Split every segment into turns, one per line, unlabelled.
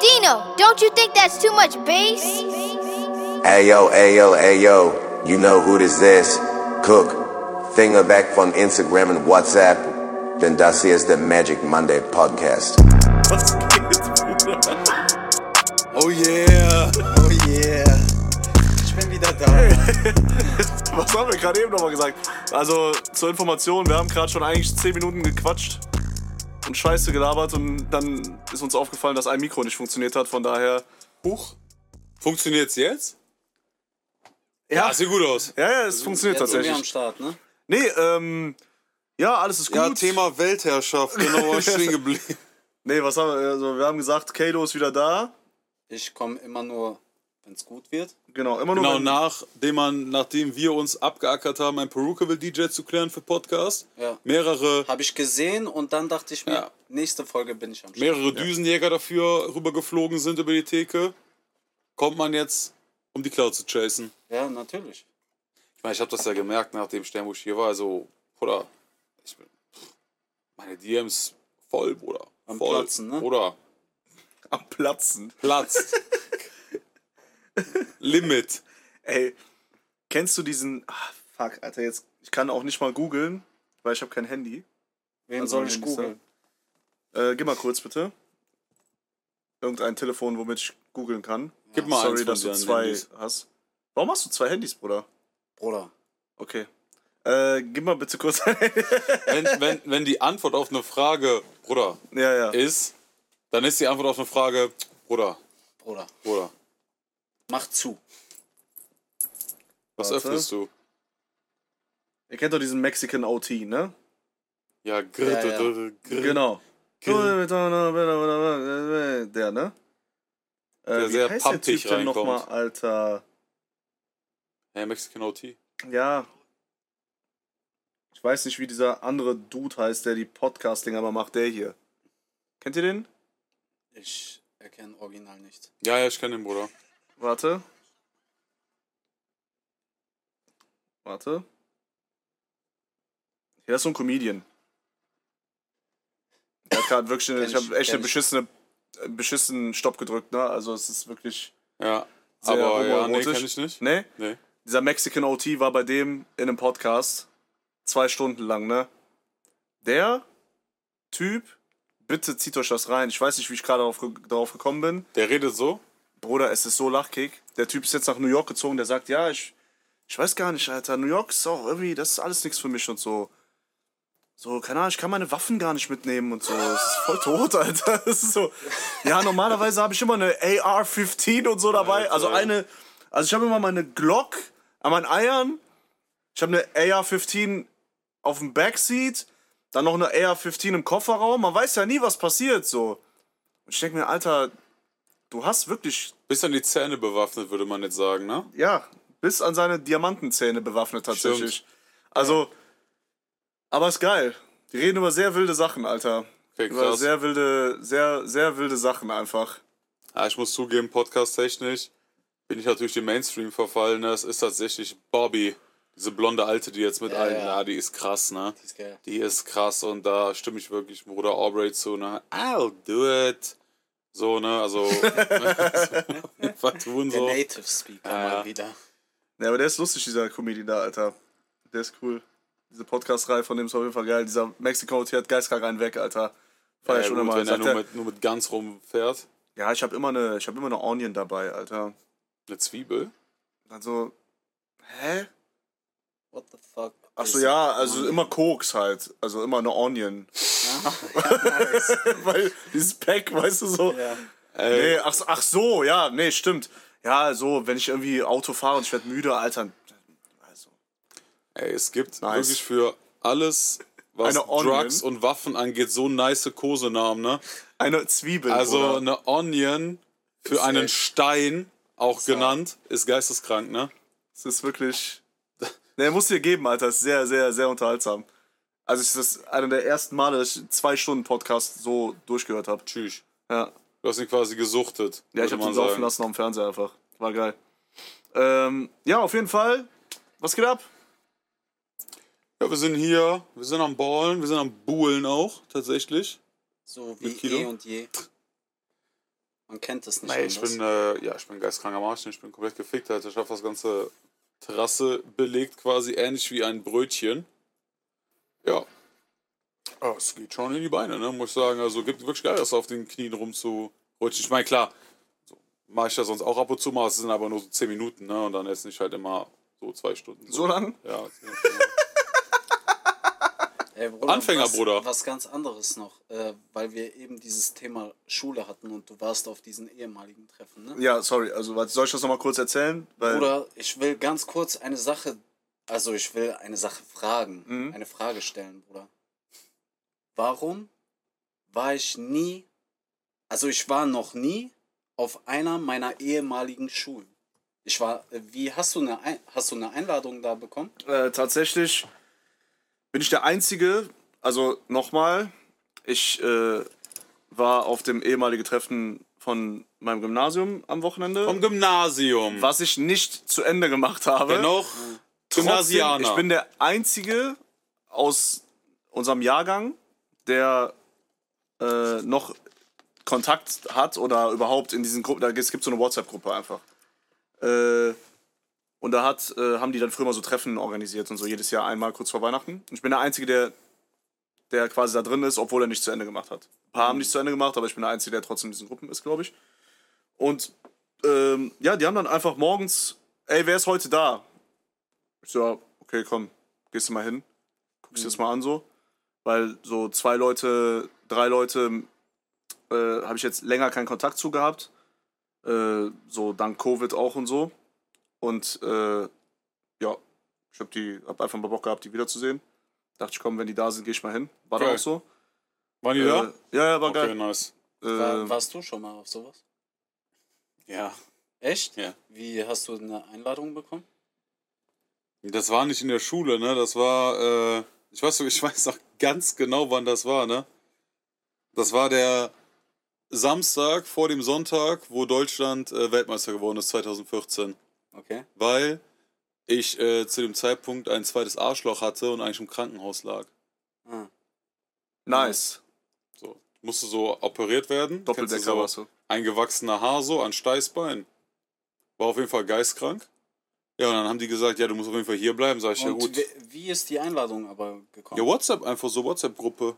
Dino, don't you think that's too much bass?
Ayo, ayo, ayo, you know who this is. Cook, Fingerback von Instagram und WhatsApp, denn das hier ist der Magic Monday Podcast.
Was geht, Bruder?
Oh yeah, oh yeah. Ich bin wieder da.
Was haben wir gerade eben nochmal gesagt? Also zur Information, wir haben gerade schon eigentlich 10 Minuten gequatscht und Scheiße gelabert und dann ist uns aufgefallen, dass ein Mikro nicht funktioniert hat. Von daher.
Huch. Funktioniert's jetzt?
Ja,
sieht gut aus.
ja, ja es funktioniert
Jetzt sind wir am
tatsächlich.
Start, ne?
Nee, ähm. Ja, alles ist gut.
Ja, Thema Weltherrschaft, genau, was stehen geblieben.
Nee, was haben wir? Also, wir haben gesagt, Kalo ist wieder da.
Ich komme immer nur, wenn es gut wird.
Genau, immer nur.
Genau,
wenn-
nachdem, man, nachdem wir uns abgeackert haben, ein Perukaville-DJ zu klären für Podcast,
Ja.
mehrere,
Habe ich gesehen und dann dachte ich mir,
Ja.
nächste Folge bin ich am Start.
mehrere Düsenjäger dafür rübergeflogen sind über die Theke, kommt man jetzt, um die Cloud zu chasen.
Ja, natürlich.
Ich meine, ich habe das ja gemerkt, nachdem Stern, wo ich hier war, also, Bruder, ich bin, meine DMs voll, Bruder.
Am
voll,
Platzen, ne?
Bruder,
am Platzen.
Platz. Limit.
Ey, kennst du diesen. Ah, fuck, Alter, jetzt. Ich kann auch nicht mal googeln, weil ich habe kein Handy.
Wen
Also
soll ich googeln?
Äh, gib mal kurz bitte. Irgendein Telefon, womit ich googeln kann.
Gib mal
Sorry,
eins von
dass du zwei
Handys.
hast. Warum hast du zwei Handys, Bruder?
Bruder.
Okay. Äh, gib mal bitte kurz.
Wenn, wenn, wenn die Antwort auf eine Frage, Bruder,
ja, ja.
ist, dann ist die Antwort auf eine Frage, Bruder,
Bruder.
Bruder,
Mach zu.
was
Warte.
öffnest du?
Ihr kennt doch diesen Mexican OT, ne?
Ja, grr,
Ja, ja.
grr.
Genau. Der, ne? Äh,
Der
wie
sehr
heißt der Typ denn nochmal,
reinkommt.
Alter?
Hey, Mexican OT.
Ja. Ich weiß nicht, wie dieser andere Dude heißt, der die Podcasting aber macht, der hier. Kennt ihr den?
Ich erkenne Original nicht.
Ja, ja, ich kenne den Bruder.
Warte. Warte. Ja, ist so ein Comedian. Der hat gerade wirklich, eine,
Kenn
ich habe echt
kenn
einen
ich.
beschissene, äh, beschissenen Stopp gedrückt, ne? Also es ist wirklich.
Ja, aber ja, nee, kenne ich nicht.
Ne?
Nee.
Dieser Mexican OT war bei dem in einem Podcast. Zwei Stunden lang, ne? Der Typ, bitte zieht euch das rein. Ich weiß nicht, wie ich gerade darauf, darauf gekommen bin.
Der redet so?
Bruder, es ist so lachkick. Der Typ ist jetzt nach New York gezogen, der sagt, ja, ich, ich weiß gar nicht, Alter, New York ist auch irgendwie, das ist alles nichts für mich und so. So, keine Ahnung, ich kann meine Waffen gar nicht mitnehmen und so. Es ist voll tot, Alter. Das ist so. Ja, normalerweise habe ich immer eine AR-15 und so dabei. Also eine, also ich habe immer meine Glock an meinen Eiern. Ich habe eine AR-15 auf dem Backseat, dann noch eine AR-15 im Kofferraum. Man weiß ja nie, was passiert, so. Und ich denke mir, Alter, du hast wirklich
Bis an die Zähne bewaffnet, würde man jetzt sagen, ne?
ja, bis an seine Diamantenzähne bewaffnet tatsächlich.
Stimmt.
Also, aber ist geil. Die reden über sehr wilde Sachen, Alter.
Okay,
Über
krass.
sehr wilde, sehr, sehr wilde Sachen einfach.
Ja, ich muss zugeben, podcast-technisch bin ich natürlich dem Mainstream verfallen. ne? Es ist tatsächlich Bobby, diese blonde Alte, die jetzt mit
Ja,
allen,
ja.
ja, die ist krass, ne?
Die ist geil.
Die ist krass und da stimme ich wirklich Bruder Aubrey zu, ne? I'll do it. So, ne? Also, was tun
Der
so.
Native Speaker
Ja.
mal wieder.
Ja, aber der ist lustig, dieser Comedian da, Alter. Der ist cool. Diese Podcast-Reihe von dem ist auf jeden Fall geil. Dieser Mexiko hat geistkrank einen weg, Alter. Feier
Ja,
ich schon
gut,
immer.
wenn er nur mit, nur mit Gans rumfährt.
ja, ich habe immer eine, ich habe immer eine Onion dabei, Alter.
Eine Zwiebel.
Also, hä?
What the fuck?
Ach so,
is-
ja, also immer Koks halt. Also immer eine Onion. Weil dieses Pack, weißt du so.
Ja.
Nee, ach, so- ach so, ja, nee, stimmt. Ja, so, wenn ich irgendwie Auto fahre und ich werde müde, Alter. Also,
Ey, es gibt
Nice.
wirklich für alles, was. Drugs und Waffen angeht, so nice Kosenamen, ne?
eine Zwiebel.
Also
Bruder.
eine Onion für
Ist
einen
echt-
Stein, auch genannt, ist geisteskrank, ne?
Es ist wirklich. Ne, muss dir geben, Alter. Ist sehr, sehr, sehr unterhaltsam. Also, es ist einer der ersten Male, dass ich zwei Stunden Podcast so durchgehört habe.
Tschüss.
Ja.
Du hast ihn quasi gesuchtet.
Ja, ich habe laufen
sagen.
lassen auf dem Fernseher einfach. War geil. Ähm, ja, auf jeden Fall. Was geht ab?
Ja, wir sind hier, wir sind am Ballen, wir sind am Buhlen auch, tatsächlich.
So wie eh und je. Man kennt es nicht
Nee, ich bin, äh, ja, ich bin geistkranker Marsch, ich bin komplett gefickt, Alter. Ich habe das ganze Terrasse belegt, quasi ähnlich wie ein Brötchen. Ja. Aber es geht schon in die Beine, ne, muss ich sagen. Also gibt wirklich geil, das auf den Knien rumzurutschen. Ich meine, klar, so, mache ich ja sonst auch ab und zu mal, es sind aber nur so 10 Minuten, ne, und dann jetzt nicht halt immer so zwei Stunden.
So lang?
Ja.
Ey, Bruder,
Anfänger,
was,
Bruder.
Was ganz anderes noch, äh, weil wir eben dieses Thema Schule hatten und du warst auf diesen ehemaligen Treffen, ne?
Ja, sorry, also was, soll ich das nochmal kurz erzählen? Weil,
Bruder, ich will ganz kurz eine Sache, also ich will eine Sache fragen,
Mhm.
eine Frage stellen, Bruder. Warum war ich nie, also ich war noch nie auf einer meiner ehemaligen Schulen? Ich war, äh, wie hast du eine, Ein hast du eine Einladung da bekommen?
äh, tatsächlich bin ich der Einzige, also nochmal, ich äh, war auf dem ehemaligen Treffen von meinem Gymnasium am Wochenende,
Vom Gymnasium.
was ich nicht zu Ende gemacht habe.
Dennoch
Trotzdem,
Gymnasianer.
ich bin der Einzige aus unserem Jahrgang, der äh, noch Kontakt hat oder überhaupt in diesen Gruppen, da gibt es so eine WhatsApp-Gruppe einfach. Äh, und da hat, äh, haben die dann früher mal so Treffen organisiert und so, jedes Jahr einmal kurz vor Weihnachten. Und ich bin der Einzige, der, der quasi da drin ist, obwohl er nicht zu Ende gemacht hat. Ein paar haben nicht zu Ende gemacht, aber ich bin der Einzige, der trotzdem in diesen Gruppen ist, glaube ich. Und ähm, ja, die haben dann einfach morgens, ey, wer ist heute da? Ich so, ja, okay, komm, gehst du mal hin, guckst dir das mal an so. Weil so zwei Leute, drei Leute äh, habe ich jetzt länger keinen Kontakt zu gehabt. Äh, so dank Covid auch und so. Und äh, ja, ich hab die, hab einfach mal Bock gehabt, die wiederzusehen. Dachte ich, komm, wenn die da sind, gehe ich mal hin. War da
Geil.
auch so.
Waren die
Äh,
da?
ja, ja, war
Okay,
geil.
nice.
War,
Äh,
warst du schon mal auf sowas?
Ja.
Echt?
Ja.
Wie hast du eine Einladung bekommen?
Das war nicht in der Schule, ne? Das war, äh, ich weiß, ich weiß noch ganz genau, wann das war, ne? Das war der Samstag vor dem Sonntag, wo Deutschland äh, Weltmeister geworden ist, 2014.
Okay.
Weil ich äh, zu dem Zeitpunkt ein zweites Arschloch hatte und eigentlich im Krankenhaus lag.
Ah.
nice.
So. Musste so operiert werden.
Doppeldecker
so
warst du.
eingewachsener Haar so an Steißbein. War auf jeden Fall geistkrank. Ja, und dann haben die gesagt, ja, du musst auf jeden Fall hier bleiben. Sag ich, ja
Und
gut.
wie, wie ist die Einladung aber gekommen?
Ja, WhatsApp, einfach so WhatsApp-Gruppe.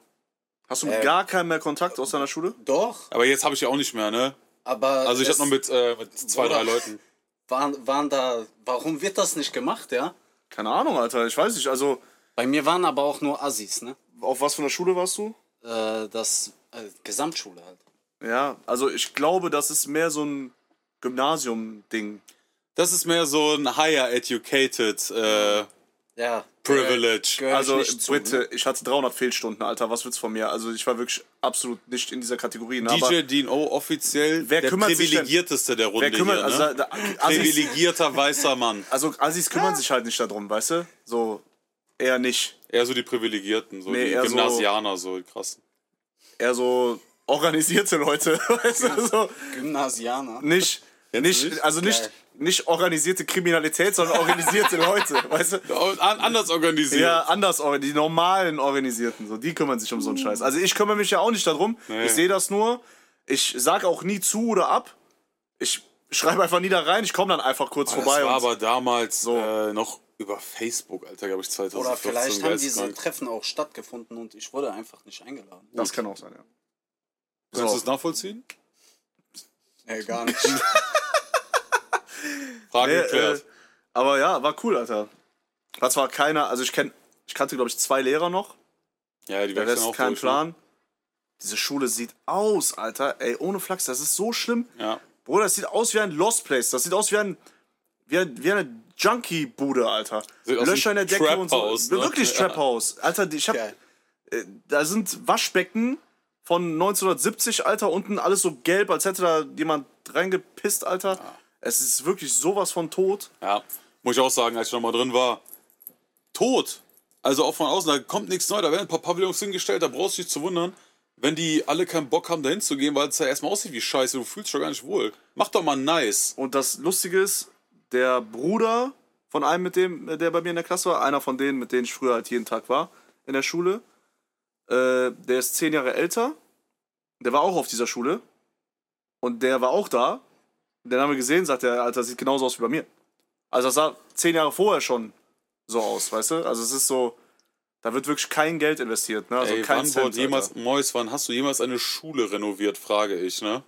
Hast du mit
Äh,
gar keinem mehr Kontakt aus deiner Schule?
Doch,
Aber jetzt habe ich ja auch nicht mehr, ne?
aber
Also ich habe noch mit, äh, mit zwei,
Bruder.
drei Leuten.
Waren, waren da, warum wird das nicht gemacht, ja?
Keine Ahnung, Alter. Ich weiß nicht. Also,
Bei mir waren aber auch nur Assis, ne?
auf was für einer Schule warst du?
Äh, das äh, Gesamtschule halt.
Ja, also ich glaube, das ist mehr so ein Gymnasium-Ding.
Das ist mehr so ein higher educated äh,
Ja.
Privilege.
Ich
Also,
nicht zu,
bitte,
ne?
ich hatte 300 Fehlstunden, Alter. Was willst du von mir? Also, ich war wirklich absolut nicht in dieser Kategorie. Ne? Aber
DJ Dean O offiziell
Wer
der
kümmert sich denn-
privilegierteste der Runde
wer kümmert,
hier,
also,
ne?
da, Assis,
Privilegierter weißer Mann.
also Assis kümmern sich halt nicht darum, weißt du? So, eher nicht.
Eher so die Privilegierten, so
Nee,
die
so-
Gymnasianer, so die krassen.
Eher so organisierte Leute, weißt du? So,
Gymnasianer.
nicht, nicht,
nicht?
also nicht, nicht organisierte Kriminalität, sondern organisierte Leute, weißt du?
An, anders organisiert.
Ja, anders, orga- die normalen Organisierten, so, die kümmern sich um so einen Scheiß. Also ich kümmere mich ja auch nicht darum.
Nee.
Ich sehe das nur. Ich sag auch nie zu oder ab. Ich schreibe einfach nie da rein. Ich komme dann einfach kurz
Das
vorbei.
war
und-
aber damals
So.
äh, noch über Facebook, Alter, glaube ich, 2014.
Oder vielleicht haben diese
geisteskrank.
Treffen auch stattgefunden und ich wurde einfach nicht eingeladen.
das kann auch sein, ja.
Kannst du
So.
es nachvollziehen?
Nee, gar nicht.
Frage
Nee, äh,
geklärt.
aber ja, war cool, Alter. War zwar keiner, also ich kenn, ich kannte, glaube ich, zwei Lehrer noch.
ja, die
Der Rest
auch
kein
durch, ne?
Plan. Diese Schule sieht aus, Alter. Ey, ohne Flachs, das ist so schlimm.
Ne? Ja.
Bruder, das sieht aus wie ein Lost Place. Das sieht aus wie ein. Wie, ein, wie eine Junkie-Bude, Alter.
Sieht aus
Löcher
wie
in der Decke und so.
Trap-House, ne?
Wirklich
Ja.
Trap-House. Alter, ich hab.
Geil.
Äh, da sind Waschbecken von 1970, Alter. Unten alles so gelb, als hätte da jemand reingepisst, Alter. Es ist wirklich sowas von tot.
Ja, muss ich auch sagen, als ich noch mal drin war, tot. Also auch von außen, da kommt nichts neu, da werden ein paar Pavillons hingestellt, da brauchst du dich zu wundern, wenn die alle keinen Bock haben, da hinzugehen, weil es da erstmal aussieht wie Scheiße, du fühlst dich doch gar nicht wohl. Mach doch mal nice.
Und das Lustige ist, der Bruder von einem, mit dem, der bei mir in der Klasse war, einer von denen, mit denen ich früher halt jeden Tag war in der Schule, äh, der ist zehn Jahre älter. Der war auch auf dieser Schule. Und der war auch da. Den haben wir gesehen, sagt er, Alter, sieht genauso aus wie bei mir. Also das sah zehn Jahre vorher schon so aus, weißt du? Also es ist so, da wird wirklich kein Geld investiert, ne? Also
Ey,
kein
wann
Cent,
jemals. Mois, wann hast du jemals eine Schule renoviert, frage ich, ne?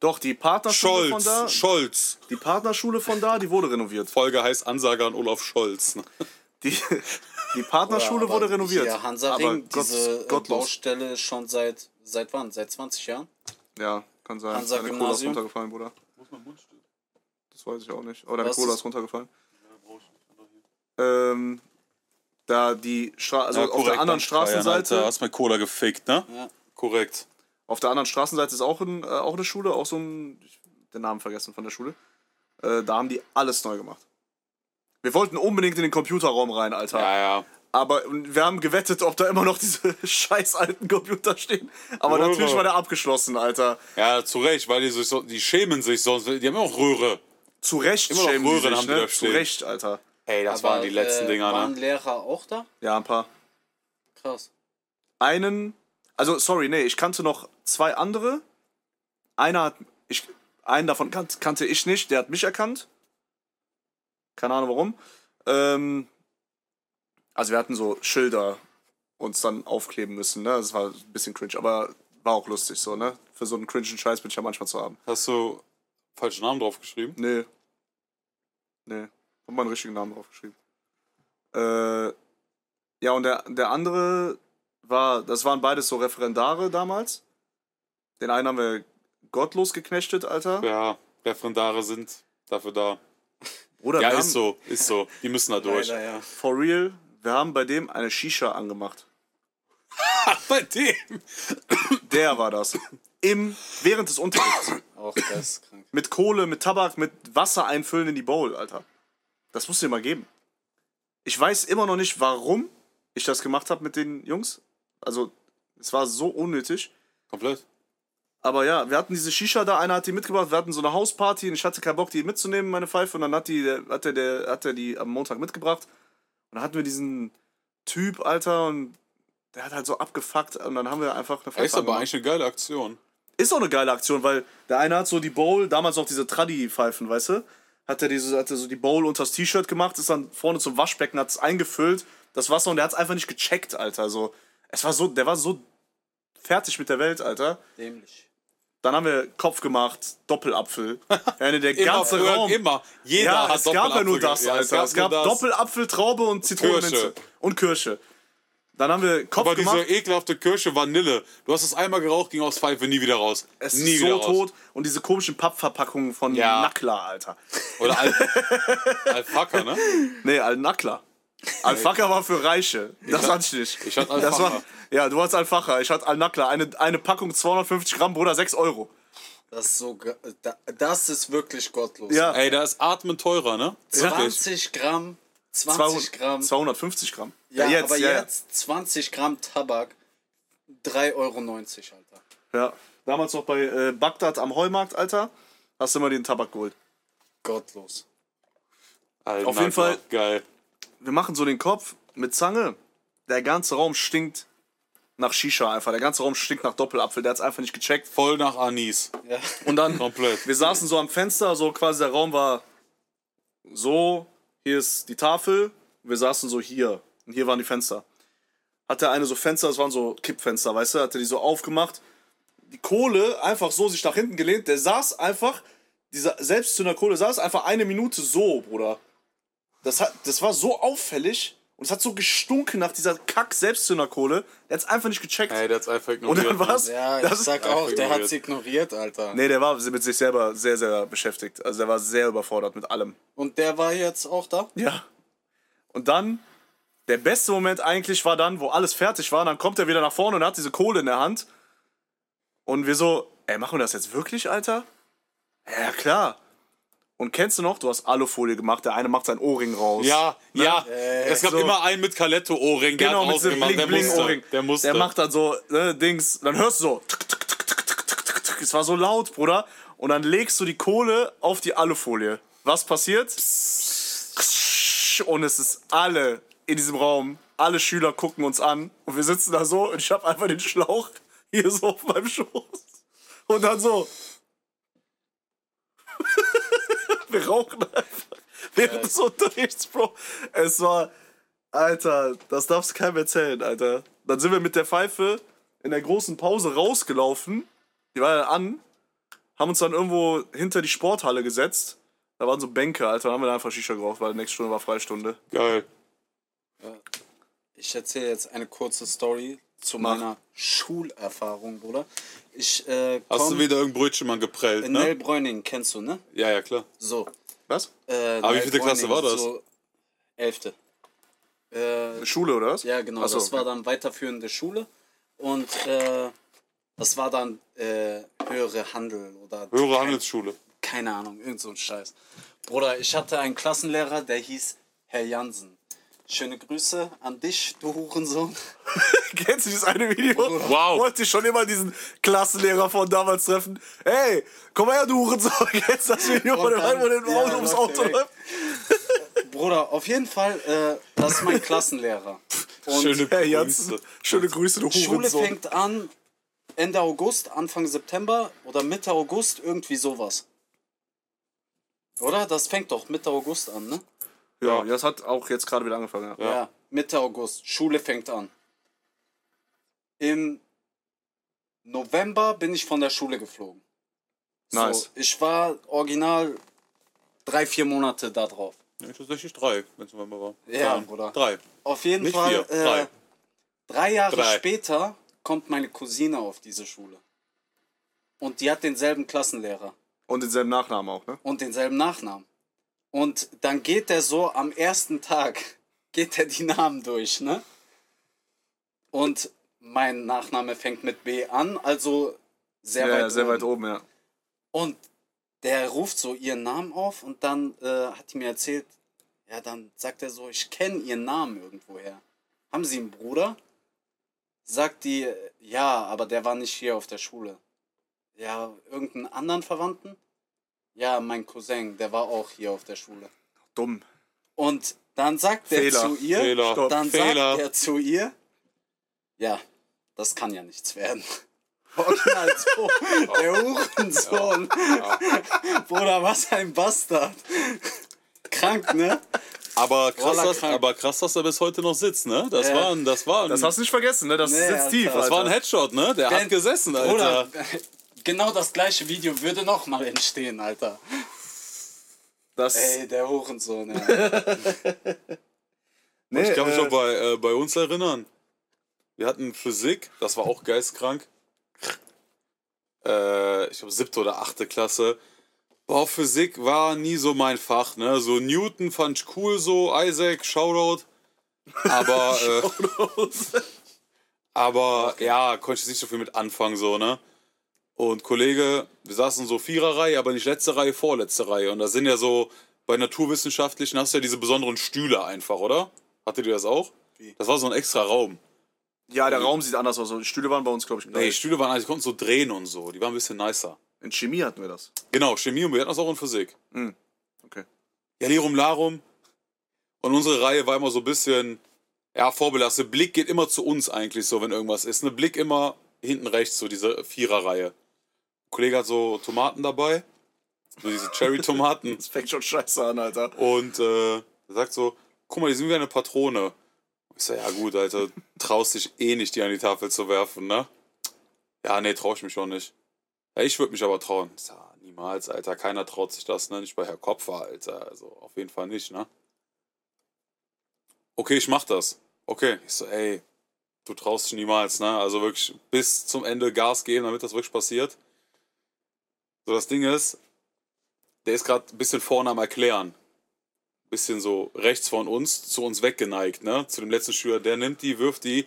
Doch, die Partnerschule von
Scholz,
da,
Scholz.
die Partnerschule von da, die wurde renoviert.
Folge heißt Ansage an Olaf Scholz. Ne?
Die, die Partnerschule
Ja,
wurde renoviert.
Hier, Hansa
aber
Ring,
Gott,
diese äh,
gottlos.
Baustelle ist schon seit, seit wann? Seit 20 Jahren?
Ja, kann sein.
Hansa Gymnasium?
runtergefallen, Bruder. Das weiß ich auch nicht. Aber deine
Was
Cola
ist-
ist runtergefallen. Ähm, da die Stra also
Ja,
auf der anderen Straßenseite,
Alter, hast mir Cola gefickt, ne?
Ja.
Korrekt.
auf der anderen Straßenseite ist auch, ein, äh, auch eine Schule, auch so ein, ich hab den Namen vergessen von der Schule. Äh, da haben die alles neu gemacht. Wir wollten unbedingt in den Computerraum rein, Alter.
Ja, ja.
Aber wir haben gewettet, ob da immer noch diese scheiß alten Computer stehen. Aber
Röhre.
natürlich war der abgeschlossen, Alter.
Ja, zu Recht, weil die, sich so, die schämen sich sonst. Die haben immer noch Röhre.
Zu Recht
Immer noch
schämen die
Röhren
sich,
haben die
ne?
da
Zu
stehen.
Recht, Alter.
Ey, das
Aber,
waren die letzten
äh,
Dinger,
Waren
ne?
Lehrer auch da?
Ja, ein paar.
Krass.
einen, also sorry, nee, ich kannte noch zwei andere. Einer hat, ich, einen davon kan kannte ich nicht, der hat mich erkannt. Keine Ahnung warum. Ähm, also wir hatten so Schilder uns dann aufkleben müssen, ne? Das war ein bisschen cringe, aber war auch lustig so, ne? Für so einen cringen Scheiß bin ich ja manchmal zu haben.
Hast du falschen Namen draufgeschrieben?
Nee. Nee. Hab meinen richtigen Namen draufgeschrieben. Äh, ja, und der, der andere war, das waren beides so Referendare damals. Den einen haben wir gottlos geknechtet, Alter.
Ja, Referendare sind dafür da.
Oder
Ja, ist so, ist so. Die müssen da durch.
Leider, ja.
for real, wir haben bei dem eine Shisha angemacht.
Bei dem.
Der war das. Im, während des Unterrichts.
Auch das ist krank.
Mit Kohle, mit Tabak, mit Wasser einfüllen in die Bowl, Alter. Das musst du dir mal geben. Ich weiß immer noch nicht, warum ich das gemacht habe mit den Jungs. Also, es war so unnötig.
Komplett.
Aber ja, wir hatten diese Shisha da, einer hat die mitgebracht, wir hatten so eine Hausparty und ich hatte keinen Bock, die mitzunehmen, meine Pfeife. Und dann hat, die, hat, der, der, hat der die am Montag mitgebracht. Und dann hatten wir diesen Typ, Alter, und der hat halt so abgefuckt. Und dann haben wir einfach eine Pfeife
Ist aber
angemacht.
eigentlich eine geile Aktion.
Ist auch eine geile Aktion, weil der eine hat so die Bowl, damals noch diese Tradi-Pfeifen, weißt du? Hat er diese, hat er so die Bowl unters T-Shirt gemacht, ist dann vorne zum Waschbecken, hat es eingefüllt, das Wasser, und der hat es einfach nicht gecheckt, Alter. So, es war so, der war so fertig mit der Welt, Alter.
Dämlich.
Dann haben wir Kopf gemacht, Doppelapfel. Ja, der
Immer,
ganze
früher,
Raum.
immer. Jeder
Ja,
hat
es gab ja nur das,
ge- Ja,
Alter. Es gab,
nur das.
Doppelapfel, Traube und Zitronenminze. Und Kirsche. Dann haben wir Kopf
Aber diese
gemacht.
ekelhafte Kirsche Vanille. Du hast es einmal geraucht, ging aus Pfeife nie wieder raus.
Es
nie
ist so
raus.
tot. Und diese komischen Pappverpackungen von
Ja.
Nackler, Alter.
Oder Al Alpaka, ne?
Nee, Al-Nackler. Al-Facher war für Reiche. Das
hat-
hatte ich nicht.
ich hatte
Das war,
Al-Facher.
ja, du hattest Al-Facher. Ich hatte Al-Nackler. Eine, eine Packung 250 Gramm, Bruder, 6 Euro.
Das ist so. Das ist wirklich gottlos.
Ja.
Ey, da ist Atmen teurer, ne? Wirklich.
20 Gramm. 20
200,
Gramm.
250 Gramm.
Ja,
jetzt,
aber
ja, ja.
jetzt 20 Gramm Tabak. 3,90 Euro, Alter.
Ja. Damals noch bei äh, Bagdad am Heumarkt, Alter. Hast du immer den Tabak geholt.
Gottlos.
Alter,
Auf jeden Fall-
Geil.
Wir machen so den Kopf mit Zange. Der ganze Raum stinkt nach Shisha einfach. Der ganze Raum stinkt nach Doppelapfel. Der hat's einfach nicht gecheckt.
Voll nach Anis.
Ja.
Und dann,
Komplett.
wir saßen so am Fenster, so quasi der Raum war so, hier ist die Tafel, wir saßen so hier und hier waren die Fenster. Hat der eine so Fenster, das waren so Kippfenster, weißt du, hat er die so aufgemacht, die Kohle einfach so sich nach hinten gelehnt, der saß einfach, dieser Selbstzünder Kohle saß einfach eine Minute so, Bruder. Das, hat, das war so auffällig und es hat so gestunken nach dieser Kack Selbstzünderkohle, der hat's einfach nicht gecheckt.
Ey, der hat's einfach
und
ignoriert.
dann war's,
Ja,
das
ich sag auch, der
ignoriert.
hat's ignoriert, Alter.
Nee, der war mit sich selber sehr, sehr beschäftigt. Also der war sehr überfordert mit allem.
Und der war jetzt auch da?
Ja. Und dann, der beste Moment eigentlich war dann, wo alles fertig war. Dann kommt er wieder nach vorne und hat diese Kohle in der Hand. Und wir so, ey, machen wir das jetzt wirklich, Alter? Ja, klar. Und kennst du noch, du hast Alufolie gemacht, der eine macht sein Ohrring raus.
Ja, ja. es gab
so.
immer einen mit Kaletto-Ohrring. der
Genau,
hat rausgemacht. der musste.
Bling-Bling-Ohrring.
Der musste.
Der macht dann so, ne, Dings, dann hörst du so. tuk, tuk, tuk. Es war so laut, Bruder. Und dann legst du die Kohle auf die Alufolie. Was passiert? Und es ist alle in diesem Raum, alle Schüler gucken uns an. Und wir sitzen da so und ich habe einfach den Schlauch hier so auf meinem Schoß. Und dann so. Wir rauchen einfach während des Unterrichts, Bro. Es war, Alter, das darfst du keinem erzählen, Alter. Dann sind wir mit der Pfeife in der großen Pause rausgelaufen. Die war ja an. Haben uns dann irgendwo hinter die Sporthalle gesetzt. Da waren so Bänke, Alter. Dann haben wir da einfach Shisha geraucht, weil nächste Stunde war Freistunde.
Geil.
Ich erzähle jetzt eine kurze Story zu
Mach.
meiner Schulerfahrung, Bruder. Ich äh,
Hast du wieder irgendein Brötchen mal geprellt,
in
ne?
Nellbräuning, kennst du, ne?
Ja, ja, klar.
So.
Was?
Äh,
Aber wie vielte Klasse war das?
So, elfte. Äh,
Schule, oder was?
ja, genau.
Ach so,
das war
okay.
dann weiterführende Schule. Und äh, das war dann äh, höhere Handel oder
Höhere Handelsschule.
keine Ahnung, irgend so ein Scheiß. Bruder, ich hatte einen Klassenlehrer, der hieß Herr Jansen. Schöne Grüße an dich, du Hurensohn.
Kennst du dieses eine Video?
Wow.
Wollte ich schon immer diesen Klassenlehrer von damals treffen. Hey, komm her, du Hurensohn. Kennst du das Video von dem einen, wo
ja,
Auto ums Auto läuft?
Bruder, auf jeden Fall, äh, das ist mein Klassenlehrer. Und
Schöne Grüße.
Jansen, schöne Grüße, du
Schule
Hurensohn.
fängt an Ende August, Anfang September oder Mitte August, irgendwie sowas. Oder? Das fängt doch Mitte August an, ne?
Ja, das hat auch jetzt gerade wieder angefangen. Ja.
Ja. Mitte August. Schule fängt an. Im November bin ich von der Schule geflogen.
Nice.
So, ich war original drei, vier Monate da drauf.
Ja, tatsächlich drei, wenn es November war.
Ja,
Drei.
Bruder.
Drei.
Auf jeden
Nicht
Fall.
vier,
äh,
drei.
drei Jahre
Drei.
später kommt meine Cousine auf diese Schule. Und die hat denselben Klassenlehrer
Und denselben Nachnamen auch, ne?
und denselben Nachnamen. Und dann geht der so am ersten Tag, geht er die Namen durch, ne? Und mein Nachname fängt mit B an, also sehr
ja,
weit
sehr
oben.
weit oben, ja.
Und der ruft so ihren Namen auf und dann äh, hat die mir erzählt, ja, dann sagt er so, ich kenne ihren Namen irgendwoher. Haben Sie einen Bruder? Sagt die, ja, aber der war nicht hier auf der Schule. Ja, irgendeinen anderen Verwandten? Ja, mein Cousin, der war auch hier auf der Schule.
Dumm.
Und dann sagt er zu ihr,
Fehler,
Stopp.
dann
Fehler.
sagt er zu ihr, ja, das kann ja nichts werden. Original so, der Hurensohn. Bruder, was ein Bastard. Krank, ne?
Aber krass, dass, aber krass, dass er bis heute noch sitzt, ne? Das
Ja.
war ein, das war ein,
Das hast du nicht vergessen, ne? Das
Nee,
sitzt
Alter.
tief,
das war ein Headshot, ne? Der hat
Denn-
gesessen, Alter.
Bruder, genau das gleiche Video würde noch mal entstehen, Alter.
Das,
Ey, der Hurensohn, ja.
nee,
Ich kann mich
äh,
noch bei, äh, bei uns erinnern. Wir hatten Physik, das war auch geistkrank. Äh, ich glaube, siebte oder achte Klasse. Boah, Physik war nie so mein Fach, ne? So Newton fand ich cool, so Isaac, Shoutout. Aber, äh, aber ja, konnte ich nicht so viel mit anfangen, so, ne? Und Kollege, wir saßen so Viererreihe, aber nicht letzte Reihe, vorletzte Reihe. Und da sind ja so, bei Naturwissenschaftlichen hast du ja diese besonderen Stühle einfach, oder? Hattet ihr das auch?
Wie?
Das war so ein extra Raum.
ja, der Raum sieht anders aus. Die Stühle waren bei uns, glaube ich,
Nee,
gleich.
die Stühle waren, also die konnten so drehen und so. Die waren ein bisschen nicer.
In Chemie hatten wir das.
Genau, Chemie und wir hatten das auch in Physik.
Okay.
Ja, Lirum Larum. Und unsere Reihe war immer so ein bisschen, ja, vorbelastet. Blick geht immer zu uns eigentlich so, wenn irgendwas ist. Ne Blick immer hinten rechts, so diese Viererreihe. Kollege hat so Tomaten dabei. So diese Cherry-Tomaten.
Das fängt schon scheiße an, Alter.
Und äh, er sagt so, guck mal, die sind wie eine Patrone. Ich so, ja gut, Alter, traust dich eh nicht, die an die Tafel zu werfen, ne? Ja, nee, trau ich mich auch nicht. Ja, ich würde mich aber trauen. Ich so, Ja, niemals, Alter, keiner traut sich das, ne? Nicht bei Herr Kopfer, Alter, also auf jeden Fall nicht, ne? Okay, ich mach das. Okay, ich so, ey, du traust dich niemals, ne? Also wirklich bis zum Ende Gas geben, damit das wirklich passiert. So, das Ding ist, der ist gerade ein bisschen vorne am Erklären. Bisschen so rechts von uns, zu uns weggeneigt, ne? Zu dem letzten Schüler. Der nimmt die, wirft die.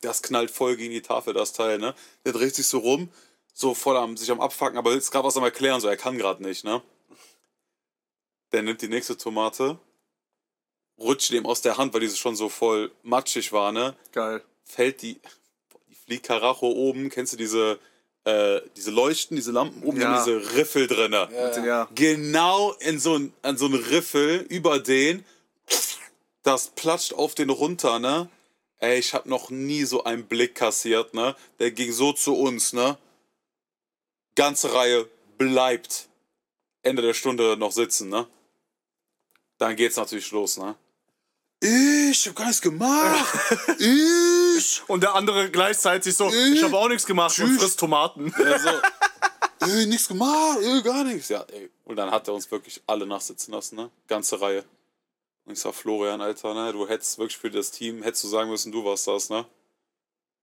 Das knallt voll gegen die Tafel, das Teil, ne? Der dreht sich so rum, so voll am, sich am Abfacken, aber ist gerade was am Erklären, so er kann gerade nicht, ne? Der nimmt die nächste Tomate, rutscht dem aus der Hand, weil diese schon so voll matschig war, ne?
Geil.
Fällt die, die fliegt Karacho oben, kennst du diese, äh, diese Leuchten, diese Lampen oben,
Ja.
haben diese Riffel drinne
Ja.
genau in so ein, an so einen Riffel über den. Das platscht auf den runter, ne? Ey, ich hab noch nie so einen Blick kassiert, ne? Der ging so zu uns, ne? Ganze Reihe bleibt. Ende der Stunde noch sitzen, ne? Dann geht's natürlich los, ne? Ich hab gar nichts gemacht. ich.
Und der andere gleichzeitig so, ich habe auch nichts gemacht und
Tschüss.
frisst Tomaten.
Ja, so. ey, nichts gemacht, ey, gar nichts. Ja, ey. Und dann hat er uns wirklich alle nachsitzen lassen, ne? Ganze Reihe. Und ich sag, Florian, Alter, ne? Du hättest wirklich für das Team, hättest du sagen müssen, du warst das, ne?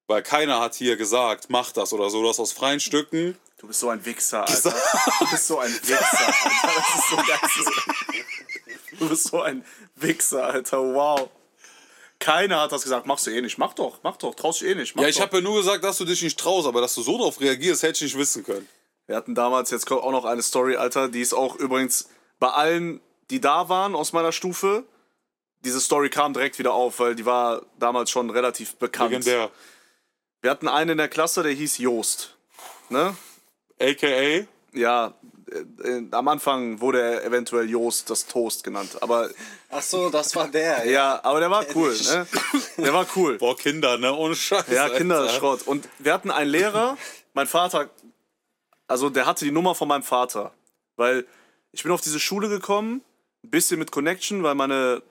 Weil keiner hat hier gesagt, mach das oder so. Du hast aus freien Stücken.
Du bist so ein Wichser, Alter. Du bist so ein Wichser, Alter. Das ist so geisteskrank. Du bist so ein Wichser, Alter. Wow. Keiner hat das gesagt. Machst du eh nicht. Mach doch, mach doch. Traust dich eh nicht. Mach
Ja, ich habe ja nur gesagt, dass du dich nicht traust, aber dass du so drauf reagierst, hätte ich nicht wissen können.
Wir hatten damals, jetzt kommt auch noch eine Story, Alter, die ist auch übrigens bei allen, die da waren aus meiner Stufe, diese Story kam direkt wieder auf, weil die war damals schon relativ bekannt.
Legendär.
Wir hatten einen in der Klasse, der hieß Joost. Ne?
AKA.
Ja, äh, äh, am Anfang wurde er eventuell Joost das Toast genannt. Aber
Ach so, das war der.
ja, aber der war cool, ne? Der war cool.
Boah, Kinder, ne? Ohne Scheiß.
Ja,
Alter.
Kinderschrott. Und wir hatten einen Lehrer, mein Vater, also der hatte die Nummer von meinem Vater. Weil ich bin auf diese Schule gekommen, ein bisschen mit Connection, weil meine,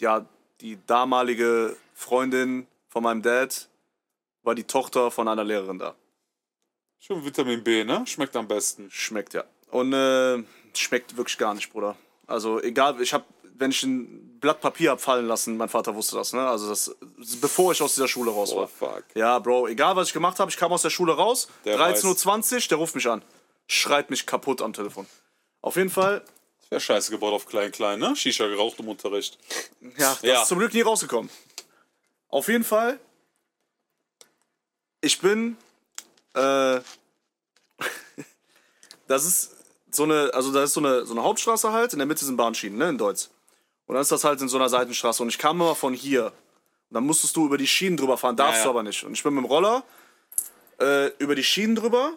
ja, die damalige Freundin von meinem Dad war die Tochter von einer Lehrerin da.
Schon Vitamin B, ne? Schmeckt am besten.
Schmeckt ja. Und äh, schmeckt wirklich gar nicht, Bruder. Also egal, ich habe, wenn ich ein Blatt Papier hab fallen lassen, mein Vater wusste das, ne? Also das, bevor ich aus dieser Schule raus
Oh,
war.
fuck.
Ja, Bro, egal was ich gemacht habe, ich kam aus der Schule raus,
Der
13.20 Uhr, der ruft mich an. Schreit mich kaputt am Telefon. Auf jeden Fall,
Wäre scheiße gebaut auf klein, klein, ne? Shisha geraucht im Unterricht.
ja, das
Ja.
ist zum Glück nie rausgekommen. Auf jeden Fall, ich bin, äh, das ist so eine, also da ist so eine, so eine Hauptstraße halt, in der Mitte sind Bahnschienen, ne, in Deutsch. Und dann ist das halt in so einer Seitenstraße und ich kam immer von hier. Und dann musstest du über die Schienen drüber fahren, darfst
Ja, ja.
du aber nicht. Und ich bin mit dem Roller äh, über die Schienen drüber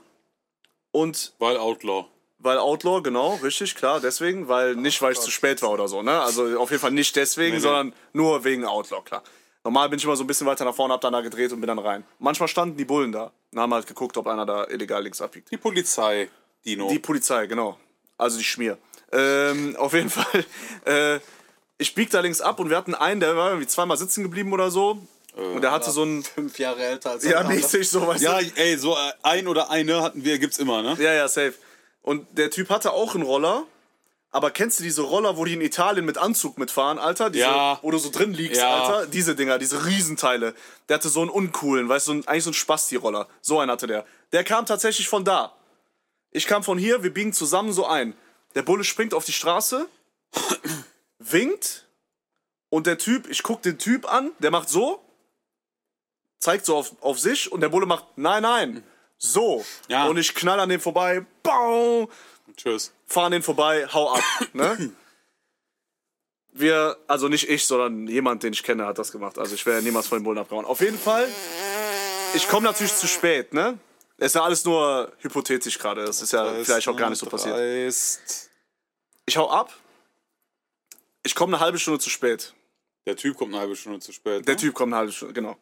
und
Weil Outlaw.
weil Outlaw, genau, richtig, klar, deswegen, weil nicht, weil ich zu spät war oder so, ne? Also auf jeden Fall nicht deswegen,
Nee, nee.
sondern nur wegen Outlaw, klar. Normal bin ich immer so ein bisschen weiter nach vorne, hab dann da gedreht und bin dann rein. Manchmal standen die Bullen da und haben halt geguckt, ob einer da illegal links abbiegt.
Die Polizei, Dino.
Die Polizei, genau. Also die Schmier. Ähm, auf jeden Fall, äh, ich bieg da links ab und wir hatten einen, der war irgendwie zweimal sitzen geblieben oder so. Und der hatte so ein,
Fünf Jahre älter als
ja, mäßig so, weißt
ja,
du?
ey, so äh, ein oder eine hatten wir, gibt's immer, ne?
Ja, ja, safe. Und der Typ hatte auch einen Roller. Aber kennst du diese Roller, wo die in Italien mit Anzug mitfahren, Alter? Diese,
Ja.
Wo du so drin liegst,
Ja.
Alter? Diese Dinger, diese Riesenteile. Der hatte so einen uncoolen, weißt du, so einen- eigentlich so einen Spasti-Roller. So einen hatte der. Der kam tatsächlich von da. Ich kam von hier, wir biegen zusammen so ein. Der Bulle springt auf die Straße, winkt und der Typ, ich guck den Typ an, der macht so, zeigt so auf, auf sich und der Bulle macht nein, nein, so.
Ja.
Und ich knall an dem vorbei, bau,
Tschüss.
fahr an den vorbei, hau ab, ne? Wir, also nicht ich, sondern jemand, den ich kenne, hat das gemacht. Also ich wäre niemals von den Bullen abgehauen. Auf jeden Fall, ich komme natürlich zu spät, ne? Es ist ja alles nur hypothetisch gerade. Das ist ja vielleicht auch gar nicht so passiert.
Dreist.
Ich hau ab. Ich komme eine halbe Stunde zu spät.
Der Typ kommt eine halbe Stunde zu spät.
Der
ne?
Typ kommt eine halbe Stunde, genau.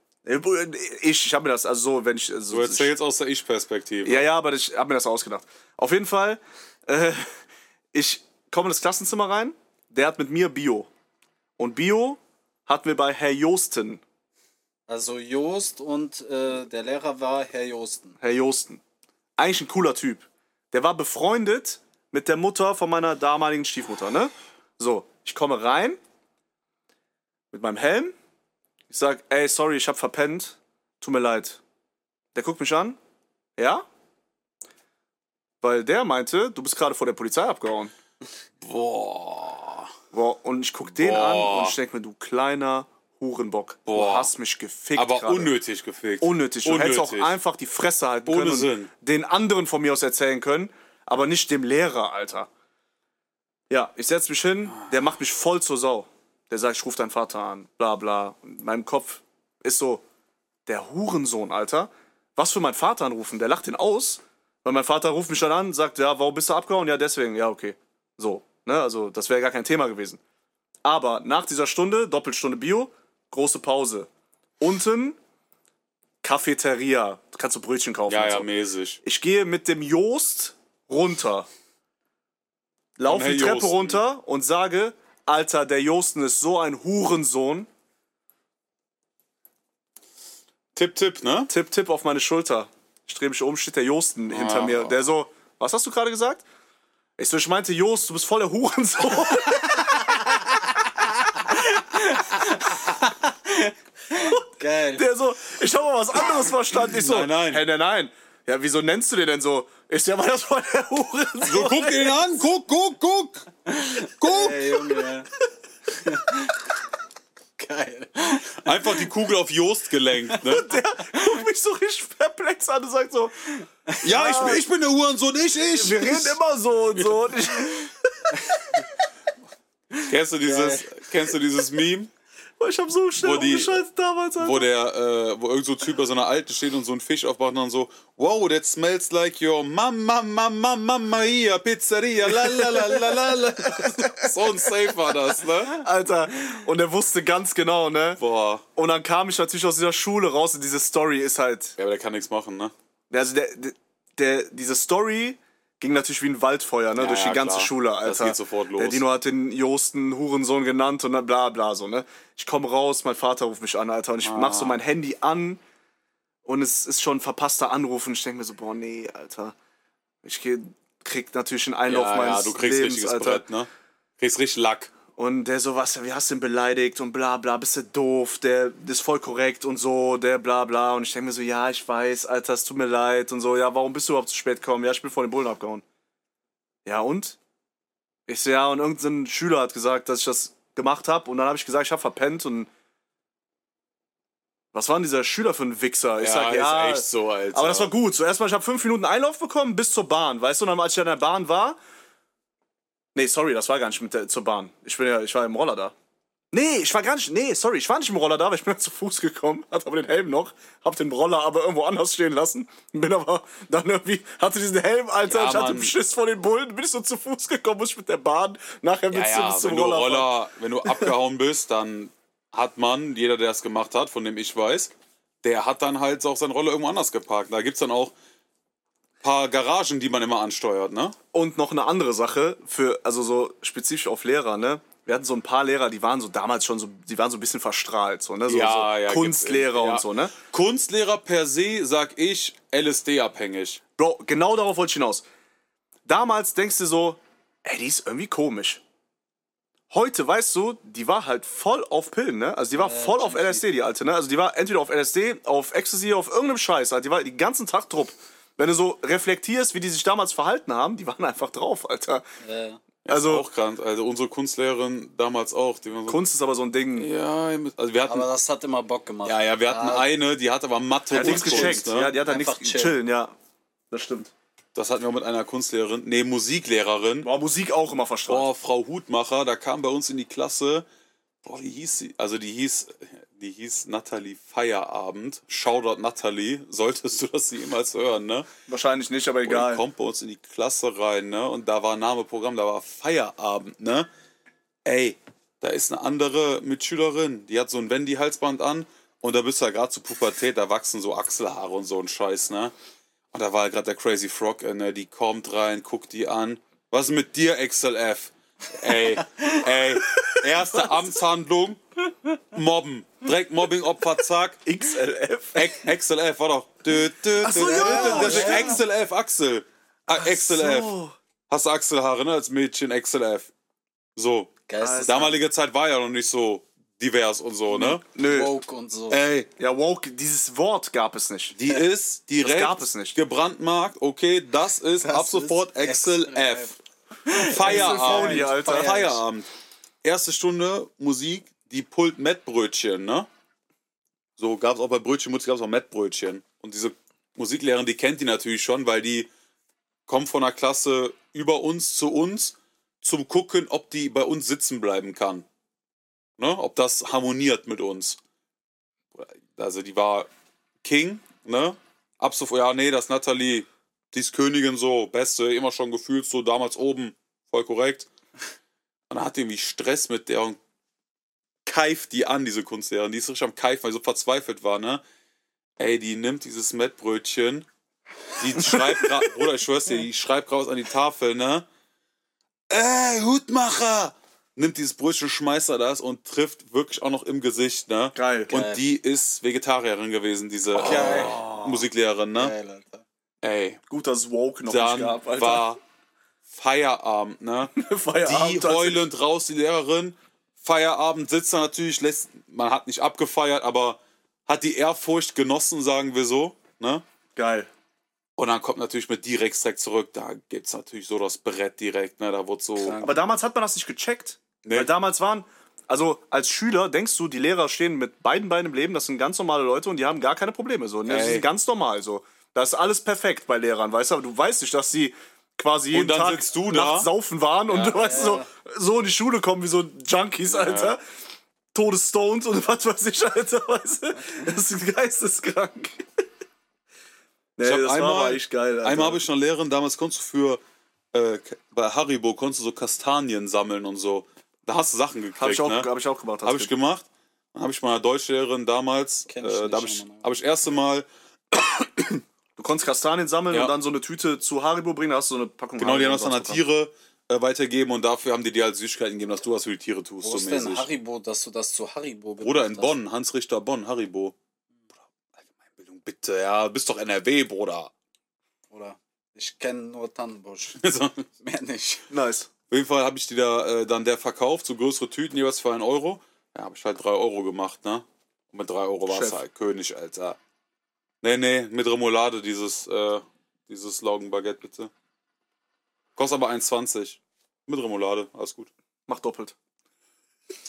Ich, ich habe mir das, also so, wenn ich. So,
Du erzählst aus der Ich-Perspektive.
Ja, ja, aber ich habe mir das ausgedacht. Auf jeden Fall, äh, ich komme in das Klassenzimmer rein. Der hat mit mir Bio. Und Bio hatten wir bei Herr Josten.
Also Joost und äh, der Lehrer war Herr Joosten.
Herr Josten. Eigentlich ein cooler Typ. Der war befreundet mit der Mutter von meiner damaligen Stiefmutter, ne? So, ich komme rein mit meinem Helm. Ich sag, ey, sorry, ich hab verpennt. Tut mir leid. Der guckt mich an. Ja? Weil der meinte, du bist gerade vor der Polizei abgehauen.
Boah.
Boah, und ich guck den
Boah.
an und ich denk mir, du kleiner Hurenbock. Du
Boah.
hast mich gefickt
Aber
gerade.
unnötig gefickt.
Unnötig. Du hättest auch einfach die Fresse halten
Ohne
können und
Sinn.
den anderen von mir aus erzählen können, aber nicht dem Lehrer, Alter. Ja, ich setz mich hin, der macht mich voll zur Sau. Der sagt, ich ruf deinen Vater an, bla bla. Und in meinem Kopf ist so, der Hurensohn, Alter. Was für meinen Vater anrufen? Der lacht ihn aus, weil mein Vater ruft mich dann an, sagt, ja, warum bist du abgehauen? Ja, deswegen, ja, okay. So, ne, also das wäre gar kein Thema gewesen. Aber nach dieser Stunde, Doppelstunde Bio, große Pause. Unten Cafeteria. Kannst du Brötchen kaufen.
Ja, ja,
so.
mäßig.
Ich gehe mit dem Joost runter. laufe die Treppe
Josten.
runter und sage, Alter, der Josten ist so ein Hurensohn.
Tipp, Tipp, ne?
Tipp, Tipp auf meine Schulter. Ich drehe mich um, steht der Josten hinter
Ah.
mir. Der so, was hast du gerade gesagt? Ich so, ich meinte, Jost, du bist voll der Hurensohn.
Geil.
Der so, ich habe mal was anderes verstanden. Ich so,
Nein, nein.
Hey, nein, nein. Ja, wieso nennst du den denn so? So, ja, weil das voll der Hurensohn.
So, guck ihn an, guck, guck, guck. Guck.
Ey, Junge. Geil.
Einfach die Kugel auf Jost gelenkt, ne?
Der guckt mich so richtig perplex an und sagt so,
Ja, ich, bin- ich bin der Hurensohn, ich, ich.
wir reden immer so und so. Und ich,
Kennst du dieses, kennst du dieses Meme,
ich hab so schnell
Wo die-
umgeschaltet damals. Alter.
wo der, äh, wo irgend so ein Typ bei so einer Alten steht und so einen Fisch aufmacht und dann so, wow, that smells like your mama, mama, mama, mia, Pizzeria, la la la la la la. So ein Safe war das, ne?
Alter, und er wusste ganz genau, ne?
Boah.
Und dann kam ich natürlich aus dieser Schule raus und diese Story ist halt.
Ja, aber der kann nichts machen, ne?
Also der, der, der diese Story ging natürlich wie ein Waldfeuer, ne? durch die
ja,
ganze
klar.
Schule,
Das
Alter.
geht sofort los.
Der Dino hat den Josten Hurensohn genannt und dann bla bla so, ne? Ich komme raus, mein Vater ruft mich an, Alter, und ich mach
Ah.
so mein Handy an und es ist schon ein verpasster Anruf und ich denke mir so, boah, nee, Alter. Ich geh, krieg natürlich einen Einlauf
Ja,
meines
ja, du kriegst
Lebens,
richtiges
Alter.
Brett, ne? Kriegst richtig Lack.
Und der so, was, wie hast du ihn beleidigt und bla bla, bist du doof, der ist voll korrekt und so, der bla bla. Und ich denke mir so, ja, ich weiß, Alter, es tut mir leid und so, ja, warum bist du überhaupt zu spät gekommen? Ja, ich bin vor den Bullen abgehauen. Ja, und? Ich so, ja, und irgendein Schüler hat gesagt, dass ich das gemacht habe und dann habe ich gesagt, ich habe verpennt und was war denn dieser Schüler für ein Wichser? Ich
Ja,
sag, ja,
ist echt so, Alter.
aber das war gut. So erstmal, ich habe fünf Minuten Einlauf bekommen bis zur Bahn, weißt du? Und dann, als ich an der Bahn war. Nee, sorry, das war gar nicht mit der, zur Bahn. Ich bin ja, ich war im Roller da. Nee, ich war gar nicht. Nee, sorry, ich war nicht im Roller da, weil ich bin zu Fuß gekommen, hatte aber den Helm noch, hab den Roller aber irgendwo anders stehen lassen. Bin aber dann irgendwie, hatte diesen Helm, Alter,
Ja,
ich hatte
Mann.
Beschiss vor den Bullen, bin ich so zu Fuß gekommen, muss ich mit der Bahn nachher bis,
Ja, ja,
bis zum
wenn du
Roller. fahren.
Roller, wenn du abgehauen bist, dann hat man, jeder, der es gemacht hat, von dem ich weiß, der hat dann halt auch seine Roller irgendwo anders geparkt. Da gibt's dann auch paar Garagen, die man immer ansteuert, ne?
Und noch eine andere Sache, für, also so spezifisch auf Lehrer, ne? Wir hatten so ein paar Lehrer, die waren so damals schon so, die waren so ein bisschen verstrahlt, so, ne? So, so Kunstlehrer
gibt's- ja.
und so, ne?
Kunstlehrer per se, sag ich, LSD-abhängig.
Bro, genau darauf wollte ich hinaus. Damals denkst du so, ey, die ist irgendwie komisch. Heute, weißt du, die war halt voll auf Pillen, ne? Also die war voll auf LSD, die alte, ne? Also die war entweder auf LSD, auf Ecstasy, auf irgendeinem Scheiß, halt. Die war den ganzen Tag drupp. Wenn du so reflektierst, wie die sich damals verhalten haben, die waren einfach drauf, Alter.
Äh,
Also
Auch krank. Also unsere Kunstlehrerin damals auch. So,
Kunst ist aber so ein Ding.
Ja, also wir hatten,
aber das hat immer Bock gemacht.
ja, ja, wir hatten eine, die hatte aber Mathe
Die hat
und
nichts
Kunst,
gecheckt.
ne?
Ja, die hat da
Einfach
nichts
chillen.
chillen, ja. Das stimmt.
Das hatten wir auch mit einer Kunstlehrerin, nee, Musiklehrerin.
Boah, Musik auch immer verstrahlt.
Boah, Frau Hutmacher, da kam bei uns in die Klasse, boah, wie hieß sie? Also die hieß, die hieß Natalie Feierabend. Shoutout Natalie, solltest du das jemals hören, ne?
Wahrscheinlich nicht, aber egal.
die kommt bei uns in die Klasse rein, ne? Und da war Name Programm, da war Feierabend, ne? Ey, da ist eine andere Mitschülerin, die hat so ein Wendy-Halsband an und da bist du ja gerade zur Pubertät, da wachsen so Achselhaare und so ein Scheiß, ne? Und da war gerade der Crazy Frog, äh, ne? Die kommt rein, guckt die an. Was ist mit dir, XLF? Ey, ey, erste Amtshandlung, mobben. Direkt Mobbing-Opfer, zack.
XLF.
Ex- XLF war doch. Dö, dö,
so,
dö,
ja,
dö,
ja.
XLF, Axel. Ah, XLF.
So.
Hast du Achselhaare, ne? Als Mädchen XLF. So.
Geistes
Damalige Zeit war ja noch nicht so divers und so, ne?
Nö.
Woke und so.
Ey,
Ja, woke, dieses Wort gab es nicht.
die ist direkt
gab es nicht.
gebrandmarkt. Okay, das ist ab
ist
sofort XLF. Feierabend. Feierabend. Erste Stunde Musik, die Pult Mettbrötchen, ne? So gab es auch bei Brötchenmutz gab es auch Mettbrötchen. Und diese Musiklehrerin, die kennt die natürlich schon, weil die kommt von der Klasse über uns zu uns zum gucken, ob die bei uns sitzen bleiben kann. Ne? Ob das harmoniert mit uns. Also die war King, ne? Ab sofort, ja, nee, das ist Natalie, die ist Königin so, beste, immer schon gefühlt so, damals oben, voll korrekt. Und dann hat irgendwie Stress mit der und keift die an, diese Kunstlehrerin. Die ist richtig am Keifen, weil sie so verzweifelt war, ne? Ey, die nimmt dieses Mettbrötchen, die schreibt gerade, Bruder, ich schwör's dir, die schreibt raus an die Tafel, ne? ey, Hutmacher! Nimmt dieses Brötchen, schmeißt er das und trifft wirklich auch noch im Gesicht, ne?
Geil.
Und
Geil.
die ist Vegetarierin gewesen, diese äh, Musiklehrerin, ne?
Geil, Alter.
Ey,
Gut, dass es Woke noch
dann
nicht gab, Alter.
war Feierabend, ne?
Feierabend.
Die heulend raus, die Lehrerin. Feierabend sitzt da natürlich, lässt, man hat nicht abgefeiert, aber hat die Ehrfurcht genossen, sagen wir so, ne?
Geil.
Und dann kommt natürlich mit direkt direkt zurück, da gibt's natürlich so das Brett direkt, ne? Da wird so.
Krank.
Aber damals hat man das nicht gecheckt.
Nee.
Weil damals waren, also als Schüler denkst du, die Lehrer stehen mit beiden Beinen im Leben, das sind ganz normale Leute und die haben gar keine Probleme. So. ne? Das ist ganz normal so. Da ist alles perfekt bei Lehrern, weißt du, aber du weißt nicht, dass sie quasi jeden
dann
Tag
sitzt du da.
nachts saufen waren und du weißt so, so in die Schule kommen wie so Junkies, Alter. Todesstoned und was weiß ich, Alter, weißt du? Das ist geisteskrank. Nee, das war
einmal,
aber echt geil, Alter.
einmal habe ich eine Lehrerin, damals konntest du für, äh, bei Haribo konntest du so Kastanien sammeln und so. Da hast du Sachen gekriegt,
Hab ich auch,
ne?
hab ich auch gemacht.
Habe ich gemacht. Dann habe ich meiner Deutschlehrerin damals, äh, da habe ich, hab ich das erste Mal,
Du konntest Kastanien sammeln
Ja.
und dann so eine Tüte zu Haribo bringen, da hast du so eine Packung
genau, die haben
Haribo
das an der
bekommen.
Tiere äh, weitergeben und dafür haben die dir halt Süßigkeiten gegeben, dass du was für die Tiere tust,
Wo
so
ist denn
mäßig.
Haribo, dass du das zu Haribo gebracht
Bruder, in? Bonn, Hans Richter Bonn, Haribo. Bruder, Allgemeinbildung, bitte, ja, bist doch NRW, Bruder.
Oder? Ich kenne nur Tannenbusch.
Auf
Mehr nicht.
Nice.
jeden Fall habe ich die da äh, dann der verkauft, so größere Tüten, jeweils für einen Euro. Ja, habe ich halt drei Euro gemacht, ne? Und mit drei Euro war es halt König, Alter. Nee, nee, mit Remoulade, dieses, äh, dieses Laugenbaguette, bitte. Kostet aber 1,20. Mit Remoulade, alles gut.
Mach doppelt.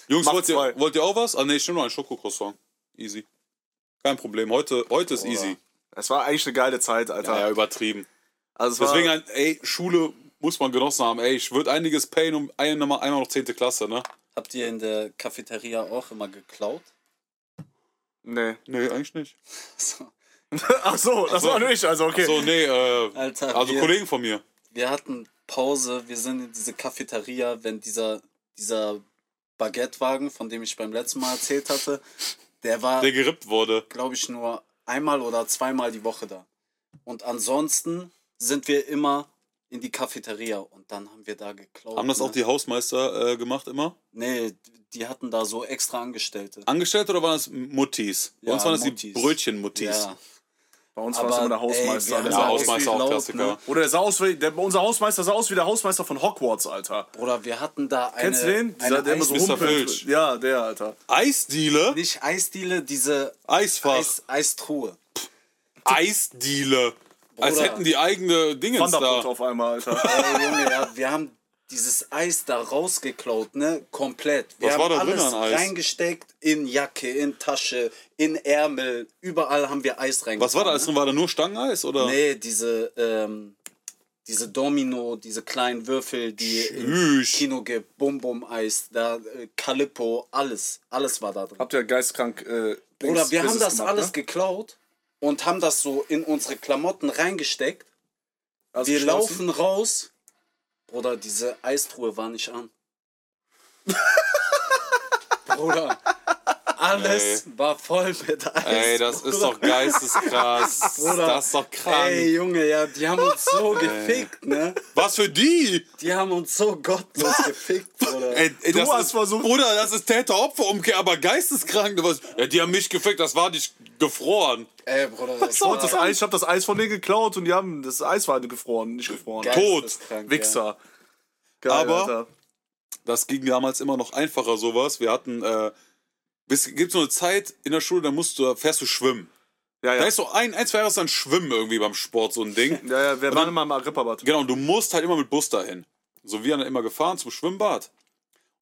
Jungs,
Mach
wollt ihr,
zwei.
wollt ihr auch was? Ah, nee, ich nehme noch ein Schokocroissant. Easy. Kein Problem. Heute, heute ist easy.
Es war eigentlich eine geile Zeit, Alter.
Ja, ja, übertrieben.
Also es
Deswegen,
war,
ey, Schule muss man genossen haben. Ey, ich würde einiges payen um einmal, einmal noch 10. Klasse, ne?
Habt ihr in der Cafeteria auch immer geklaut?
nee.
Nee, eigentlich nicht.
So.
Ach so, das
so.
war nicht, also okay.
So, nee, äh,
Alter,
also
wir,
Kollegen von mir.
wir hatten Pause, wir sind in diese Cafeteria, wenn dieser, dieser Baguettewagen, von dem ich beim letzten Mal erzählt hatte, der war,
Der gerippt wurde.
glaube ich, nur einmal oder zweimal die Woche da. Und ansonsten sind wir immer in die Cafeteria und dann haben wir da geklaut.
Haben das
ne?
auch die Hausmeister äh, gemacht immer?
Nee, die hatten da so extra Angestellte.
Angestellt oder waren das Muttis? Bei
Ja,
uns waren das die
Muttis.
Brötchenmuttis.
Ja,
Bei uns war es immer der Hausmeister.
ey,
der sah
Hausmeister auch
laut,
Klassiker.
ne?
oder der sah aus wie, der, unser Hausmeister sah aus wie der Hausmeister von Hogwarts, Alter.
Bruder, wir hatten da eine,
Kennst du den? Dieser, der immer so.
Filch.
Ja, der, Alter.
Eisdiele?
nicht Eisdiele, diese
Eisfach.
Eis, Eistruhe.
Eisdiele. Als
Bruder.
hätten die eigene
Wanderput
da.
auf einmal, Alter.
Ey, Junge, ja, wir haben dieses Eis da rausgeklaut, ne? Komplett. Wir
Was
haben
war da drin
alles
an Eis?
reingesteckt in Jacke, in Tasche, in Ärmel. Überall haben wir Eis reingetan.
Was war da alles
ne?
drin? War da nur Stangeneis oder?
Nee, diese, ähm, diese Domino, diese kleinen Würfel, die im
Tschüss.
Kino gibt, Bum Bum Eis, da äh, Calippo, alles, alles war da drin.
Habt ihr geistkrank, äh,
Oder wir haben
Business
das
gemacht,
alles
ne?
geklaut und haben das so in unsere Klamotten reingesteckt.
Alles
wir
geschlossen?
laufen raus. Bruder, diese Eistruhe war nicht an. Bruder, alles war voll mit Eis.
Ey, das ist doch geisteskrass.
Bruder,
das ist doch krank.
Ey, Junge, ja, die haben uns so gefickt, ne?
Was für die?
Die haben uns so gottlos gefickt, Bruder.
Ey, ey,
Du
das
hast
ist,
versucht-
Bruder, das ist Täter-Opfer-Umkehr, aber geisteskrank. Du weißt, Ja, die haben mich gefickt, das war nicht gefroren.
Ey, Bruder, das
So,
war
das Eis, ich hab das Eis von denen geklaut und die haben das Eis war gefroren, nicht gefroren.
geisteskrank,
Wichser. Geil,
Aber-
Alter.
Das ging damals immer noch einfacher, sowas. Wir hatten, äh, gibt so eine Zeit in der Schule, da musst du, fährst du schwimmen.
Ja,
Da
ja.
ist so ein, ein, zwei Jahre ist dann Schwimmen irgendwie beim Sport, so ein Ding.
Ja, ja, wir waren immer im Agrippa-Bad.
Genau, und du musst halt immer mit Bus dahin. So, wir haben dann immer gefahren zum Schwimmbad.